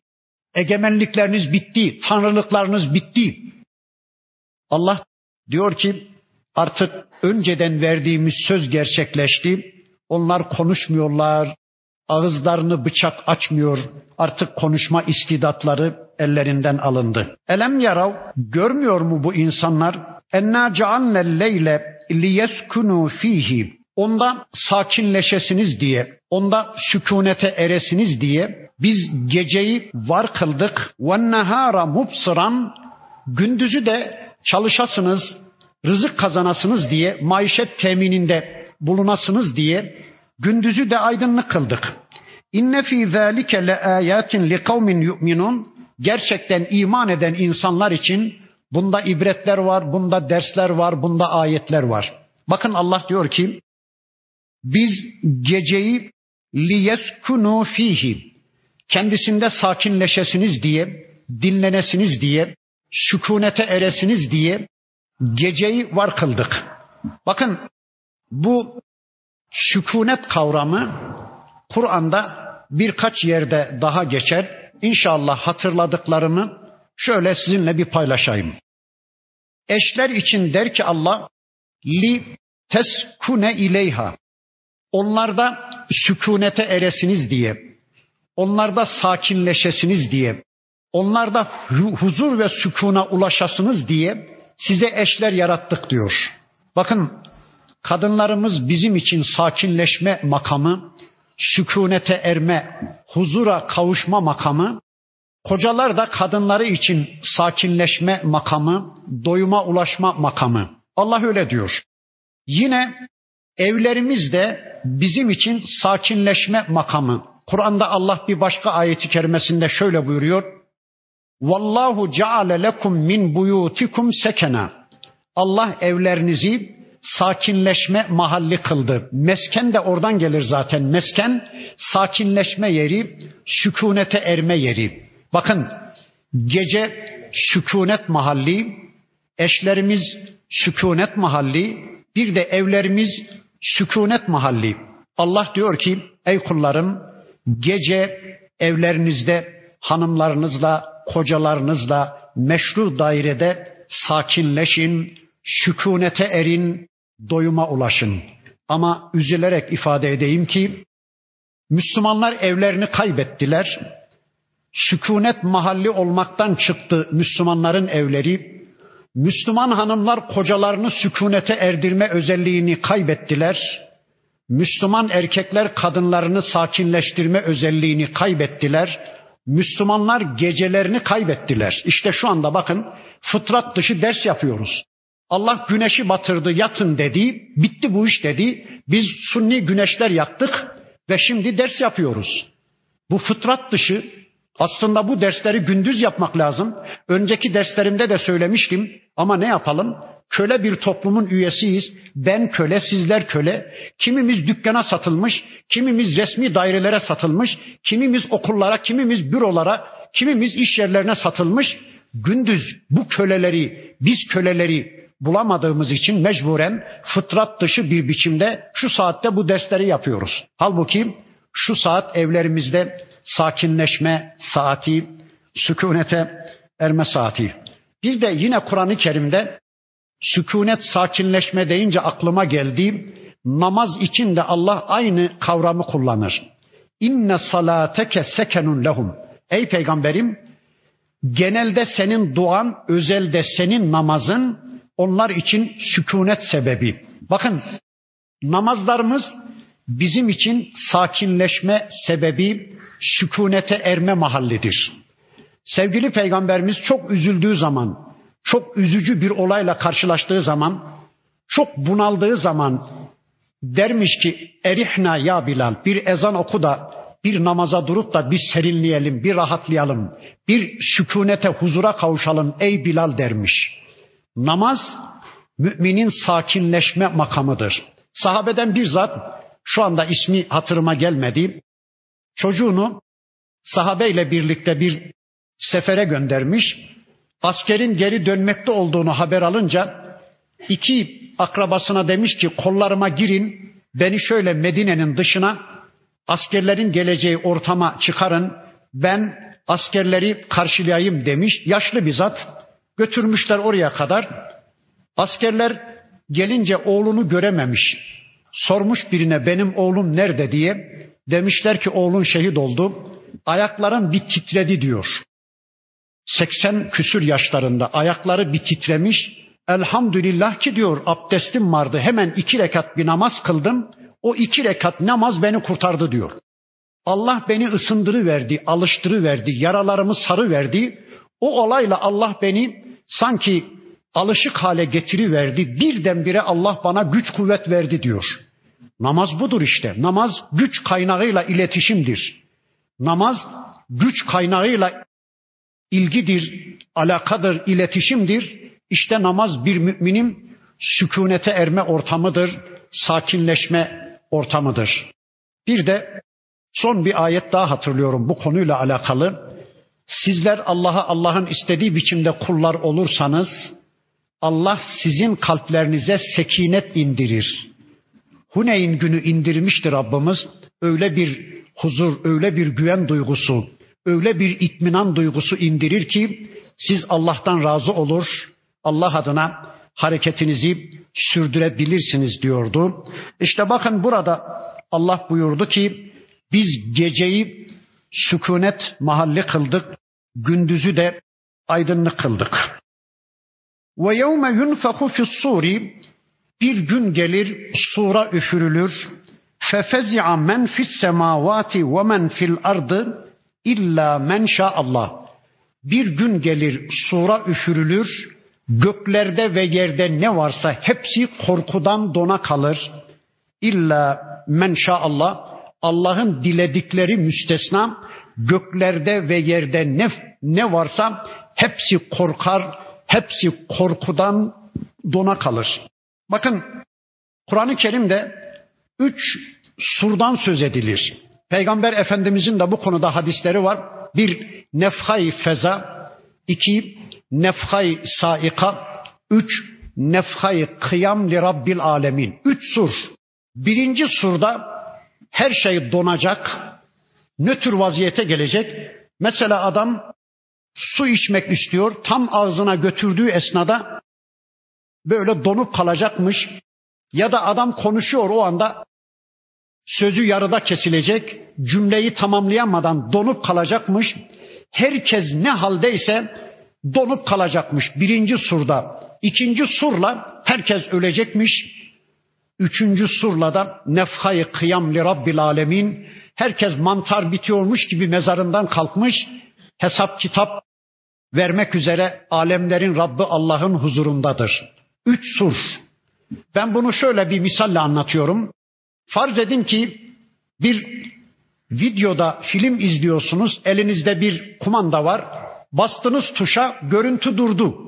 Egemenlikleriniz bitti, tanrılıklarınız bitti. Allah diyor ki artık önceden verdiğimiz söz gerçekleşti. Onlar konuşmuyorlar, ağızlarını bıçak açmıyor. Artık konuşma istidatları ellerinden alındı. Elem yarav görmüyor mu bu insanlar? Enna cealnel leyle liyeskunu fihi. Onda sakinleşesiniz diye, onda sükunete eresiniz diye biz geceyi var kıldık. Nehara mubsıran gündüzü de çalışasınız, rızık kazanasınız diye, maişet temininde bulunasınız diye gündüzü de aydınlık kıldık. İnne fî zâlike le âyâtin li kavmin yu'minun. Gerçekten iman eden insanlar için bunda ibretler var, bunda dersler var, bunda ayetler var. Bakın Allah diyor ki biz geceyi liyeskunu fihi kendisinde sakinleşesiniz diye, dinlenesiniz diye, sükunete eresiniz diye geceyi var kıldık. Bakın bu sükunet kavramı Kur'an'da birkaç yerde daha geçer. İnşallah hatırladıklarımı şöyle sizinle bir paylaşayım. Eşler için der ki Allah li teskune ileyha. Onlarda sükunete eresiniz diye, onlarda sakinleşesiniz diye, onlarda huzur ve sükuna ulaşasınız diye size eşler yarattık diyor. Bakın kadınlarımız bizim için sakinleşme makamı, sükunete erme, huzura kavuşma makamı, kocalar da kadınları için sakinleşme makamı, doyuma ulaşma makamı. Allah öyle diyor. Yine evlerimiz de bizim için sakinleşme makamı. Kur'an'da Allah bir başka ayeti kerimesinde şöyle buyuruyor. Vallahu ceale lekum min buyutikum sekena. Allah evlerinizi sakinleşme mahalli kıldı. Mesken de oradan gelir zaten. Mesken sakinleşme yeri, sükunete erme yeri. Bakın gece sükunet mahalli, eşlerimiz sükunet mahalli, bir de evlerimiz sükunet mahalli. Allah diyor ki ey kullarım gece evlerinizde hanımlarınızla, kocalarınızla meşru dairede sakinleşin, sükunete erin, doyuma ulaşın. Ama üzülerek ifade edeyim ki Müslümanlar evlerini kaybettiler. Sükunet mahalli olmaktan çıktı Müslümanların evleri. Müslüman hanımlar kocalarını sükunete erdirme özelliğini kaybettiler. Müslüman erkekler kadınlarını sakinleştirme özelliğini kaybettiler. Müslümanlar gecelerini kaybettiler. İşte şu anda bakın fıtrat dışı ders yapıyoruz. Allah güneşi batırdı yatın dedi, bitti bu iş dedi. Biz sunni güneşler yaktık ve şimdi ders yapıyoruz. Bu fıtrat dışı aslında bu dersleri gündüz yapmak lazım. Önceki derslerimde de söylemiştim ama ne yapalım? Köle bir toplumun üyesiyiz. Ben köle, sizler köle. Kimimiz dükkana satılmış, kimimiz resmi dairelere satılmış, kimimiz okullara, kimimiz bürolara, kimimiz iş yerlerine satılmış. Gündüz bu köleleri, biz köleleri bulamadığımız için mecburen fıtrat dışı bir biçimde şu saatte bu dersleri yapıyoruz. Halbuki şu saat evlerimizde sakinleşme saati, sükunete erme saati. Bir de yine Kur'an-ı Kerim'de sükunet, sakinleşme deyince aklıma geldi. Namaz için de Allah aynı kavramı kullanır. İnne salateke sekenun lehum. Ey peygamberim genelde senin duan, özelde senin namazın onlar için sükunet sebebi. Bakın namazlarımız bizim için sakinleşme sebebi, sükunete erme mahallidir. Sevgili peygamberimiz çok üzüldüğü zaman, çok üzücü bir olayla karşılaştığı zaman, çok bunaldığı zaman dermiş ki erihna ya Bilal bir ezan oku da bir namaza durup da biz serinleyelim, bir rahatlayalım, bir sükunete, huzura kavuşalım ey Bilal dermiş. Namaz müminin sakinleşme makamıdır. Sahabeden bir zat şu anda ismi hatırıma gelmedi. Çocuğunu sahabeyle birlikte bir sefere göndermiş. Askerin geri dönmekte olduğunu haber alınca iki akrabasına demiş ki kollarıma girin beni şöyle Medine'nin dışına askerlerin geleceği ortama çıkarın ben askerleri karşılayayım demiş. Yaşlı bir zat götürmüşler oraya kadar. Askerler gelince oğlunu görememiş. Sormuş birine benim oğlum nerede diye. Demişler ki oğlun şehit oldu. Ayaklarım bir titredi diyor. 80 küsür yaşlarında ayakları bir titremiş. Elhamdülillah ki diyor abdestim vardı. Hemen iki rekat bir namaz kıldım. O iki rekat namaz beni kurtardı diyor. Allah beni ısındırıverdi, alıştırıverdi, yaralarımı sarıverdi. O olayla Allah beni sanki alışık hale getiriverdi. Birdenbire Allah bana güç kuvvet verdi diyor. Namaz budur işte. Namaz güç kaynağıyla iletişimdir. Namaz güç kaynağıyla ilgidir, alakadır, iletişimdir. İşte namaz bir müminin sükunete erme ortamıdır, sakinleşme ortamıdır. Bir de son bir ayet daha hatırlıyorum bu konuyla alakalı. Sizler Allah'a Allah'ın istediği biçimde kullar olursanız Allah sizin kalplerinize sekinet indirir. Huneyn günü indirmiştir Rabbimiz. Öyle bir huzur, öyle bir güven duygusu, öyle bir itminan duygusu indirir ki siz Allah'tan razı olur, Allah adına hareketinizi sürdürebilirsiniz diyordu. İşte bakın burada Allah buyurdu ki biz geceyi sükunet mahalli kıldık, gündüzü de aydınlık kıldık. Ve yevme yunfehu suri bir gün gelir sura üfürülür. Fefezi'a men fis semavati ve men fil ardı illa men Allah. Bir gün gelir sura üfürülür. Göklerde ve yerde ne varsa hepsi korkudan dona kalır. İlla men Allah. Allah'ın diledikleri müstesna göklerde ve yerde ne, ne varsa hepsi korkar, hepsi korkudan dona kalır. Bakın Kur'an-ı Kerim'de üç surdan söz edilir. Peygamber Efendimizin de bu konuda hadisleri var. Bir nefhay feza, iki nefhay saika, üç nefhay kıyam li rabbil alemin. Üç sur. Birinci surda her şey donacak, nötr vaziyete gelecek. Mesela adam su içmek istiyor. Tam ağzına götürdüğü esnada böyle donup kalacakmış. Ya da adam konuşuyor o anda sözü yarıda kesilecek. Cümleyi tamamlayamadan donup kalacakmış. Herkes ne haldeyse donup kalacakmış. Birinci surda. ikinci surla herkes ölecekmiş. Üçüncü surla da nefhay kıyam li rabbil alemin. Herkes mantar bitiyormuş gibi mezarından kalkmış. Hesap kitap vermek üzere alemlerin Rabbi Allah'ın huzurundadır. Üç sur. Ben bunu şöyle bir misalle anlatıyorum. Farz edin ki bir videoda film izliyorsunuz. Elinizde bir kumanda var. Bastınız tuşa görüntü durdu.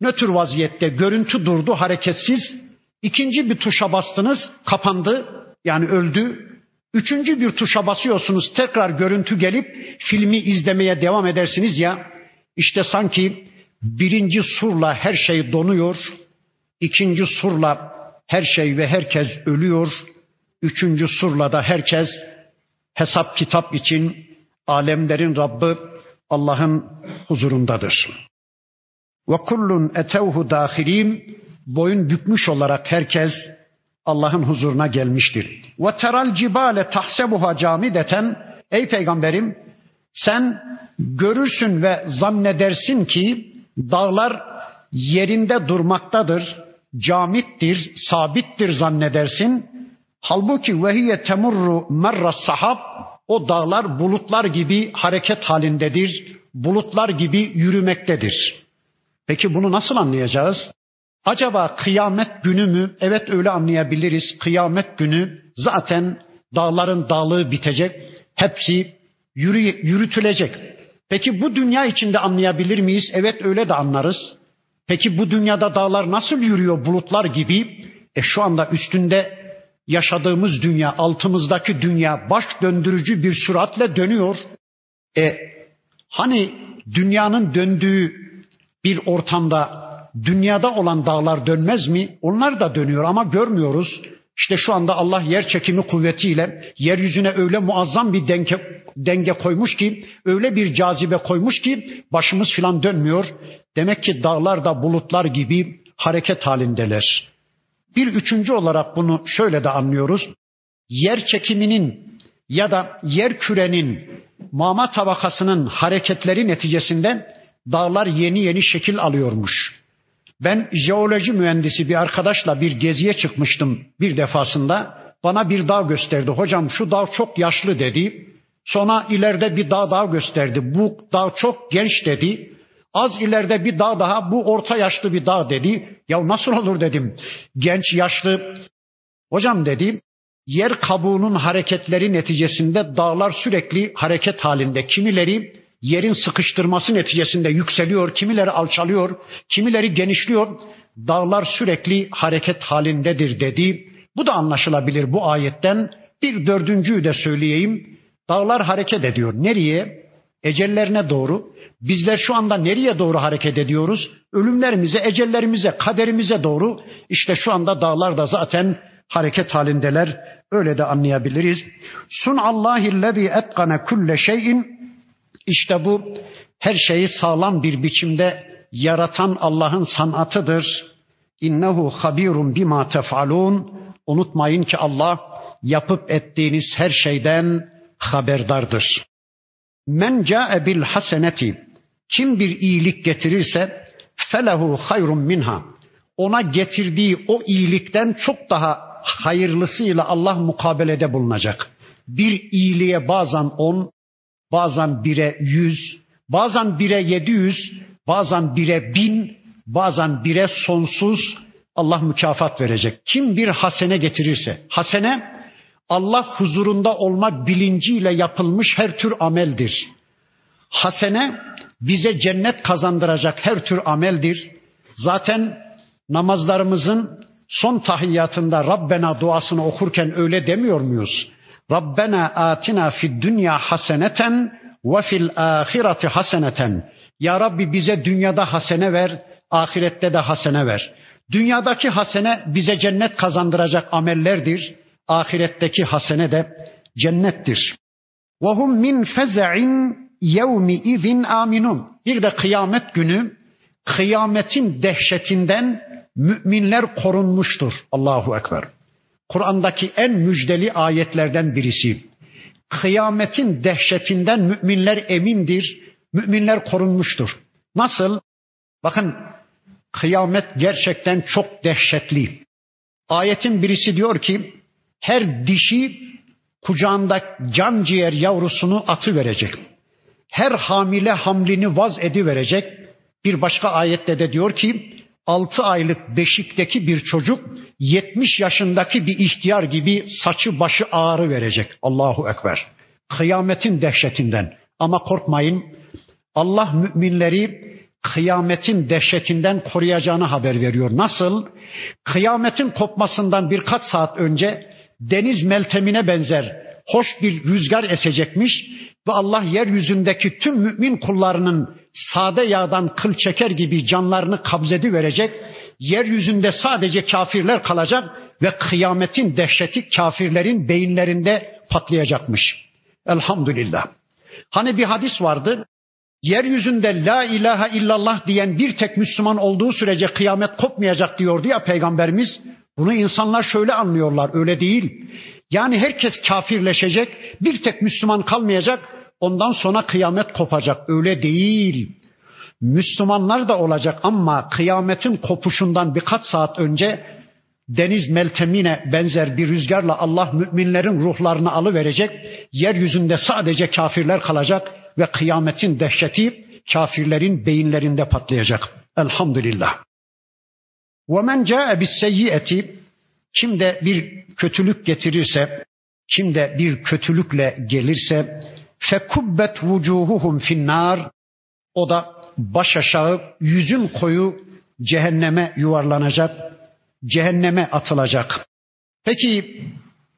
Nötr vaziyette görüntü durdu hareketsiz. İkinci bir tuşa bastınız kapandı yani öldü. Üçüncü bir tuşa basıyorsunuz tekrar görüntü gelip filmi izlemeye devam edersiniz ya. İşte sanki birinci surla her şey donuyor. ikinci surla her şey ve herkes ölüyor. Üçüncü surla da herkes hesap kitap için alemlerin Rabbi Allah'ın huzurundadır. Ve kullun etevhu dahilim boyun bükmüş olarak herkes Allah'ın huzuruna gelmiştir. Ve teral cibale tahsebuha camideten ey peygamberim sen görürsün ve zannedersin ki dağlar yerinde durmaktadır, camittir, sabittir zannedersin. Halbuki vehiye temurru merra sahab o dağlar bulutlar gibi hareket halindedir, bulutlar gibi yürümektedir. Peki bunu nasıl anlayacağız? Acaba kıyamet günü mü? Evet öyle anlayabiliriz. Kıyamet günü zaten dağların dağlığı bitecek. Hepsi yürü, yürütülecek. Peki bu dünya içinde anlayabilir miyiz? Evet öyle de anlarız. Peki bu dünyada dağlar nasıl yürüyor bulutlar gibi? E şu anda üstünde yaşadığımız dünya, altımızdaki dünya baş döndürücü bir süratle dönüyor. E hani dünyanın döndüğü bir ortamda dünyada olan dağlar dönmez mi? Onlar da dönüyor ama görmüyoruz. İşte şu anda Allah yer çekimi kuvvetiyle yeryüzüne öyle muazzam bir denge, denge koymuş ki, öyle bir cazibe koymuş ki başımız filan dönmüyor. Demek ki dağlar da bulutlar gibi hareket halindeler. Bir üçüncü olarak bunu şöyle de anlıyoruz. Yer çekiminin ya da yer kürenin mama tabakasının hareketleri neticesinde dağlar yeni yeni şekil alıyormuş. Ben jeoloji mühendisi bir arkadaşla bir geziye çıkmıştım bir defasında. Bana bir dağ gösterdi. Hocam şu dağ çok yaşlı dedi. Sonra ileride bir dağ daha gösterdi. Bu dağ çok genç dedi. Az ileride bir dağ daha bu orta yaşlı bir dağ dedi. Ya nasıl olur dedim. Genç yaşlı. Hocam dedi yer kabuğunun hareketleri neticesinde dağlar sürekli hareket halinde. Kimileri yerin sıkıştırması neticesinde yükseliyor, kimileri alçalıyor, kimileri genişliyor. Dağlar sürekli hareket halindedir dedi. Bu da anlaşılabilir bu ayetten. Bir dördüncüyü de söyleyeyim. Dağlar hareket ediyor. Nereye? Ecellerine doğru. Bizler şu anda nereye doğru hareket ediyoruz? Ölümlerimize, ecellerimize, kaderimize doğru. İşte şu anda dağlar da zaten hareket halindeler. Öyle de anlayabiliriz. Sun Allahillezî etkane kulle şeyin işte bu her şeyi sağlam bir biçimde yaratan Allah'ın sanatıdır. İnnehu habirun bima tef'alun. Unutmayın ki Allah yapıp ettiğiniz her şeyden haberdardır. Men ca'e bil haseneti kim bir iyilik getirirse felehu hayrun minha. Ona getirdiği o iyilikten çok daha hayırlısıyla Allah mukabelede bulunacak. Bir iyiliğe bazen on, bazen bire yüz, bazen bire yedi yüz, bazen bire bin, bazen bire sonsuz Allah mükafat verecek. Kim bir hasene getirirse, hasene Allah huzurunda olmak bilinciyle yapılmış her tür ameldir. Hasene bize cennet kazandıracak her tür ameldir. Zaten namazlarımızın son tahiyyatında Rabbena duasını okurken öyle demiyor muyuz? Rabbena atina fid dünya haseneten ve fil ahireti haseneten. Ya Rabbi bize dünyada hasene ver, ahirette de hasene ver. Dünyadaki hasene bize cennet kazandıracak amellerdir. Ahiretteki hasene de cennettir. Ve hum min feze'in yevmi izin aminun. Bir de kıyamet günü kıyametin dehşetinden müminler korunmuştur. Allahu Ekber. Kur'an'daki en müjdeli ayetlerden birisi. Kıyametin dehşetinden müminler emindir, müminler korunmuştur. Nasıl? Bakın kıyamet gerçekten çok dehşetli. Ayetin birisi diyor ki her dişi kucağında can ciğer yavrusunu atı verecek. Her hamile hamlini vaz edi verecek. Bir başka ayette de diyor ki altı aylık beşikteki bir çocuk 70 yaşındaki bir ihtiyar gibi saçı başı ağrı verecek. Allahu Ekber. Kıyametin dehşetinden. Ama korkmayın. Allah müminleri kıyametin dehşetinden koruyacağını haber veriyor. Nasıl? Kıyametin kopmasından birkaç saat önce deniz meltemine benzer hoş bir rüzgar esecekmiş ve Allah yeryüzündeki tüm mümin kullarının sade yağdan kıl çeker gibi canlarını kabzedi verecek. Yeryüzünde sadece kafirler kalacak ve kıyametin dehşeti kafirlerin beyinlerinde patlayacakmış. Elhamdülillah. Hani bir hadis vardı. Yeryüzünde la ilahe illallah diyen bir tek Müslüman olduğu sürece kıyamet kopmayacak diyordu ya peygamberimiz. Bunu insanlar şöyle anlıyorlar, öyle değil. Yani herkes kafirleşecek, bir tek Müslüman kalmayacak, ondan sonra kıyamet kopacak. Öyle değil. Müslümanlar da olacak ama kıyametin kopuşundan birkaç saat önce deniz meltemine benzer bir rüzgarla Allah müminlerin ruhlarını alıverecek. Yeryüzünde sadece kafirler kalacak ve kıyametin dehşeti kafirlerin beyinlerinde patlayacak. Elhamdülillah. وَمَنْ جَاءَ بِالسَّيِّئَةِ Kim de bir kötülük getirirse, kim de bir kötülükle gelirse fekubbet vucuhuhum finnar o da baş aşağı yüzün koyu cehenneme yuvarlanacak, cehenneme atılacak. Peki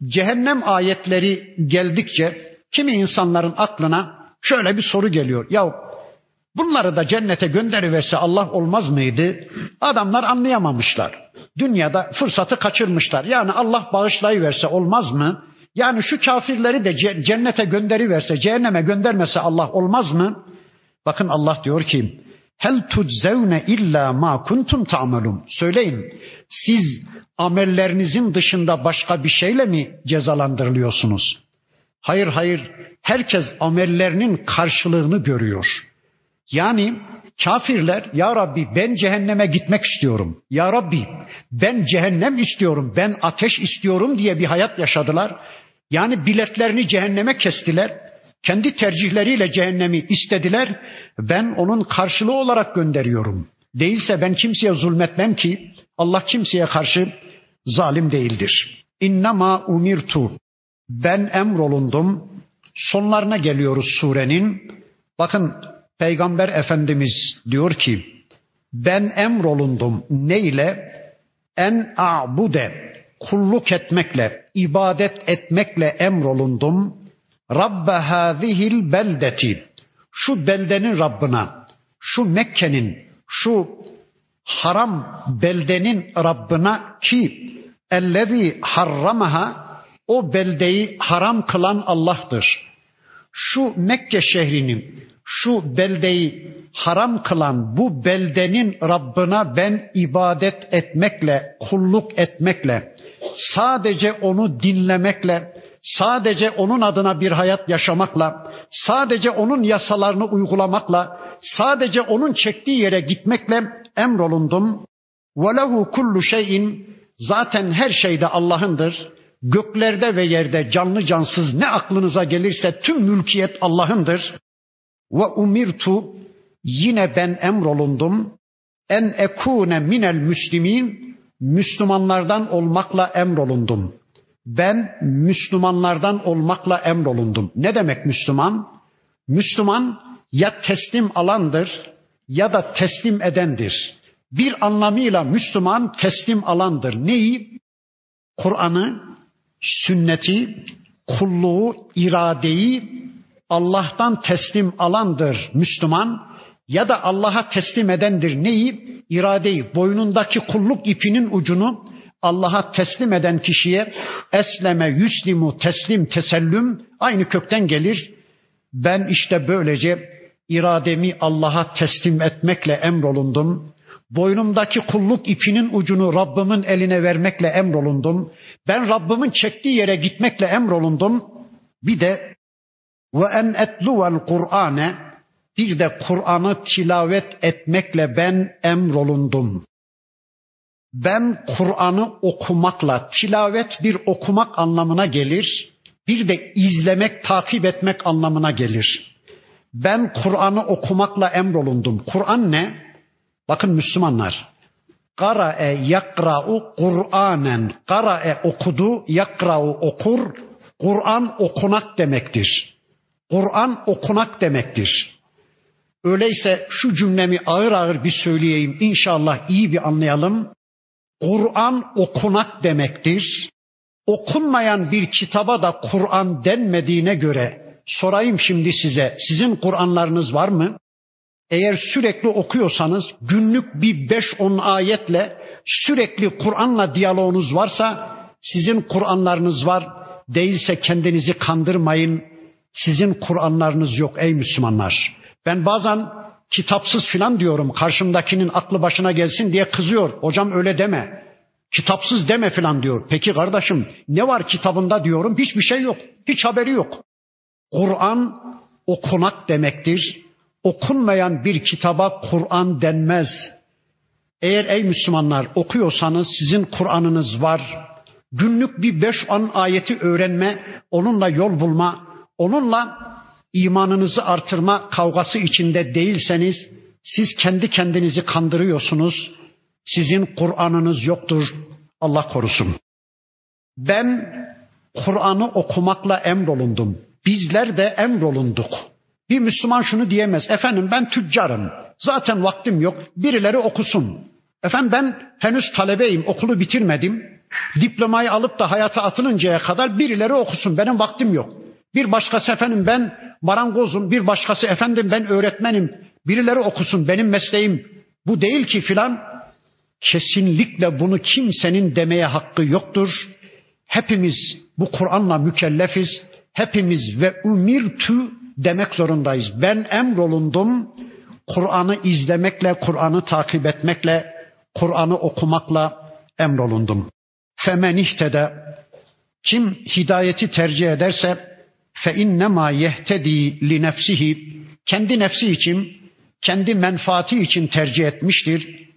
cehennem ayetleri geldikçe kimi insanların aklına şöyle bir soru geliyor. Ya bunları da cennete gönderiverse Allah olmaz mıydı? Adamlar anlayamamışlar. Dünyada fırsatı kaçırmışlar. Yani Allah bağışlayıverse olmaz mı? Yani şu kafirleri de cennete gönderiverse, cehenneme göndermese Allah olmaz mı? Bakın Allah diyor ki, Hel tuczevne illa ma kuntum ta'malun. Söyleyin, siz amellerinizin dışında başka bir şeyle mi cezalandırılıyorsunuz? Hayır hayır, herkes amellerinin karşılığını görüyor. Yani kafirler ya Rabbi ben cehenneme gitmek istiyorum. Ya Rabbi ben cehennem istiyorum, ben ateş istiyorum diye bir hayat yaşadılar. Yani biletlerini cehenneme kestiler. Kendi tercihleriyle cehennemi istediler. Ben onun karşılığı olarak gönderiyorum. Değilse ben kimseye zulmetmem ki Allah kimseye karşı zalim değildir. İnnema umirtu. Ben emrolundum. Sonlarına geliyoruz surenin. Bakın Peygamber Efendimiz diyor ki ben emrolundum ne ile? En a'bude kulluk etmekle, ibadet etmekle emrolundum. Rabbe hazihil beldeti. Şu beldenin Rabbına, şu Mekke'nin, şu haram beldenin Rabbına ki Ellezî harramaha o beldeyi haram kılan Allah'tır. Şu Mekke şehrinin şu beldeyi haram kılan bu beldenin Rabbına ben ibadet etmekle, kulluk etmekle, sadece onu dinlemekle, sadece onun adına bir hayat yaşamakla, sadece onun yasalarını uygulamakla, sadece onun çektiği yere gitmekle emrolundum. وَلَهُ kullu şeyin zaten her şeyde Allah'ındır. Göklerde ve yerde canlı cansız ne aklınıza gelirse tüm mülkiyet Allah'ındır. Ve umirtu yine ben emrolundum en ekune minel müslimin Müslümanlardan olmakla emrolundum. Ben Müslümanlardan olmakla emrolundum. Ne demek Müslüman? Müslüman ya teslim alandır ya da teslim edendir. Bir anlamıyla Müslüman teslim alandır. Neyi? Kur'an'ı, sünneti, kulluğu, iradeyi Allah'tan teslim alandır Müslüman ya da Allah'a teslim edendir neyi? İradeyi, boynundaki kulluk ipinin ucunu Allah'a teslim eden kişiye esleme, yüslimu, teslim, tesellüm aynı kökten gelir. Ben işte böylece irademi Allah'a teslim etmekle emrolundum. Boynumdaki kulluk ipinin ucunu Rabbimin eline vermekle emrolundum. Ben Rabbimin çektiği yere gitmekle emrolundum. Bir de ve en etluvel Kur'ane bir de Kur'an'ı tilavet etmekle ben emrolundum. Ben Kur'an'ı okumakla, tilavet bir okumak anlamına gelir. Bir de izlemek, takip etmek anlamına gelir. Ben Kur'an'ı okumakla emrolundum. Kur'an ne? Bakın Müslümanlar. Kara'e yakra'u Kur'anen. Kara'e okudu, yakra'u okur. Kur'an okunak demektir. Kur'an okunak demektir. Öyleyse şu cümlemi ağır ağır bir söyleyeyim. İnşallah iyi bir anlayalım. Kur'an okunak demektir. Okunmayan bir kitaba da Kur'an denmediğine göre sorayım şimdi size. Sizin Kur'anlarınız var mı? Eğer sürekli okuyorsanız günlük bir beş on ayetle sürekli Kur'an'la diyaloğunuz varsa sizin Kur'anlarınız var. Değilse kendinizi kandırmayın. Sizin Kur'anlarınız yok ey Müslümanlar. Ben bazen kitapsız filan diyorum. Karşımdakinin aklı başına gelsin diye kızıyor. Hocam öyle deme. Kitapsız deme filan diyor. Peki kardeşim ne var kitabında diyorum. Hiçbir şey yok. Hiç haberi yok. Kur'an okunak demektir okunmayan bir kitaba Kur'an denmez. Eğer ey Müslümanlar okuyorsanız sizin Kur'an'ınız var. Günlük bir beş an ayeti öğrenme, onunla yol bulma, onunla imanınızı artırma kavgası içinde değilseniz siz kendi kendinizi kandırıyorsunuz. Sizin Kur'an'ınız yoktur. Allah korusun. Ben Kur'an'ı okumakla emrolundum. Bizler de emrolunduk. Bir Müslüman şunu diyemez. Efendim ben tüccarım. Zaten vaktim yok. Birileri okusun. Efendim ben henüz talebeyim. Okulu bitirmedim. Diplomayı alıp da hayata atılıncaya kadar birileri okusun. Benim vaktim yok. Bir başkası efendim ben marangozum. Bir başkası efendim ben öğretmenim. Birileri okusun. Benim mesleğim bu değil ki filan. Kesinlikle bunu kimsenin demeye hakkı yoktur. Hepimiz bu Kur'an'la mükellefiz. Hepimiz ve umirtu demek zorundayız. Ben emrolundum Kur'an'ı izlemekle, Kur'an'ı takip etmekle, Kur'an'ı okumakla emrolundum. Femen ihtede kim hidayeti tercih ederse fe innema yehtedi li nefsihi kendi nefsi için, kendi menfaati için tercih etmiştir.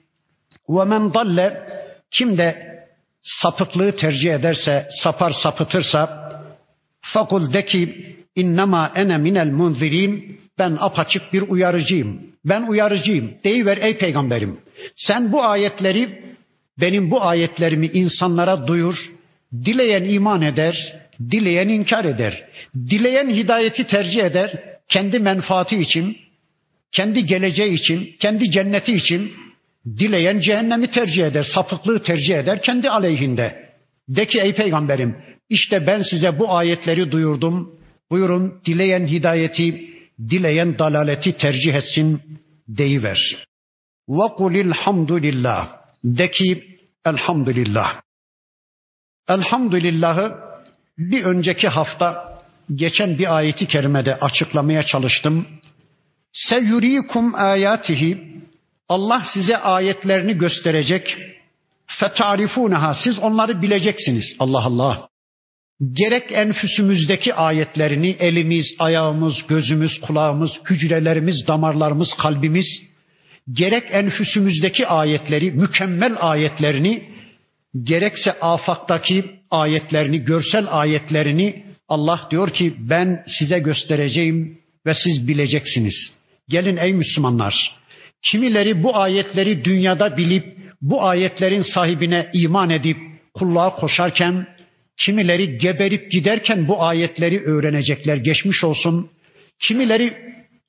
Ve men dalle kim de sapıklığı tercih ederse, sapar sapıtırsa fakul de ki İnnema ene minel munzirin. Ben apaçık bir uyarıcıyım. Ben uyarıcıyım. Deyiver ey peygamberim. Sen bu ayetleri benim bu ayetlerimi insanlara duyur. Dileyen iman eder, dileyen inkar eder. Dileyen hidayeti tercih eder kendi menfaati için, kendi geleceği için, kendi cenneti için. Dileyen cehennemi tercih eder, sapıklığı tercih eder kendi aleyhinde. De ki ey peygamberim işte ben size bu ayetleri duyurdum. Buyurun dileyen hidayeti, dileyen dalaleti tercih etsin deyiver. Ve kulil hamdülillah. De ki elhamdülillah. Elhamdülillahı bir önceki hafta geçen bir ayeti kerimede açıklamaya çalıştım. Seyyurikum ayatihi Allah size ayetlerini gösterecek. Fetarifunaha siz onları bileceksiniz. Allah Allah. Gerek enfüsümüzdeki ayetlerini elimiz, ayağımız, gözümüz, kulağımız, hücrelerimiz, damarlarımız, kalbimiz gerek enfüsümüzdeki ayetleri, mükemmel ayetlerini gerekse afaktaki ayetlerini, görsel ayetlerini Allah diyor ki ben size göstereceğim ve siz bileceksiniz. Gelin ey Müslümanlar. Kimileri bu ayetleri dünyada bilip bu ayetlerin sahibine iman edip kulluğa koşarken kimileri geberip giderken bu ayetleri öğrenecekler geçmiş olsun. Kimileri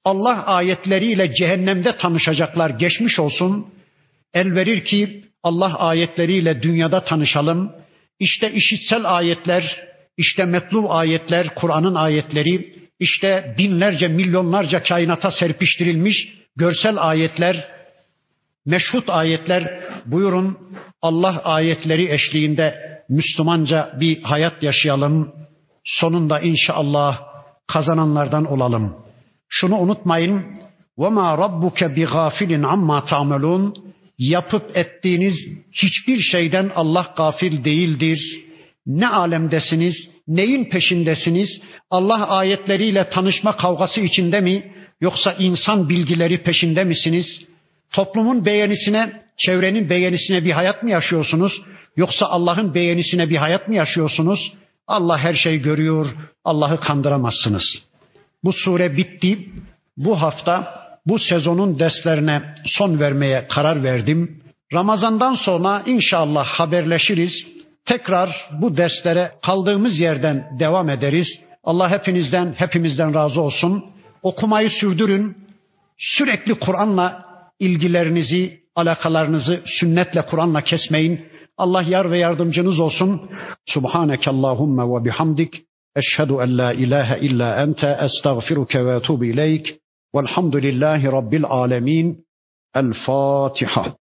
Allah ayetleriyle cehennemde tanışacaklar geçmiş olsun. El verir ki Allah ayetleriyle dünyada tanışalım. İşte işitsel ayetler, işte metlu ayetler, Kur'an'ın ayetleri, işte binlerce, milyonlarca kainata serpiştirilmiş görsel ayetler, meşhut ayetler. Buyurun Allah ayetleri eşliğinde Müslümanca bir hayat yaşayalım. Sonunda inşallah kazananlardan olalım. Şunu unutmayın. وَمَا رَبُّكَ بِغَافِلٍ عَمَّا تَعْمَلُونَ Yapıp ettiğiniz hiçbir şeyden Allah gafil değildir. Ne alemdesiniz, neyin peşindesiniz? Allah ayetleriyle tanışma kavgası içinde mi? Yoksa insan bilgileri peşinde misiniz? Toplumun beğenisine, çevrenin beğenisine bir hayat mı yaşıyorsunuz? Yoksa Allah'ın beğenisine bir hayat mı yaşıyorsunuz? Allah her şeyi görüyor, Allah'ı kandıramazsınız. Bu sure bitti. Bu hafta bu sezonun derslerine son vermeye karar verdim. Ramazandan sonra inşallah haberleşiriz. Tekrar bu derslere kaldığımız yerden devam ederiz. Allah hepinizden, hepimizden razı olsun. Okumayı sürdürün. Sürekli Kur'an'la ilgilerinizi, alakalarınızı sünnetle Kur'an'la kesmeyin. Allah yar ve yardımcınız olsun. Subhaneke Allahumma ve bihamdik. Eşhedü en la ilahe illa ente estağfiruke ve etubu ileyk. Velhamdülillahi Rabbil alemin. El Fatiha.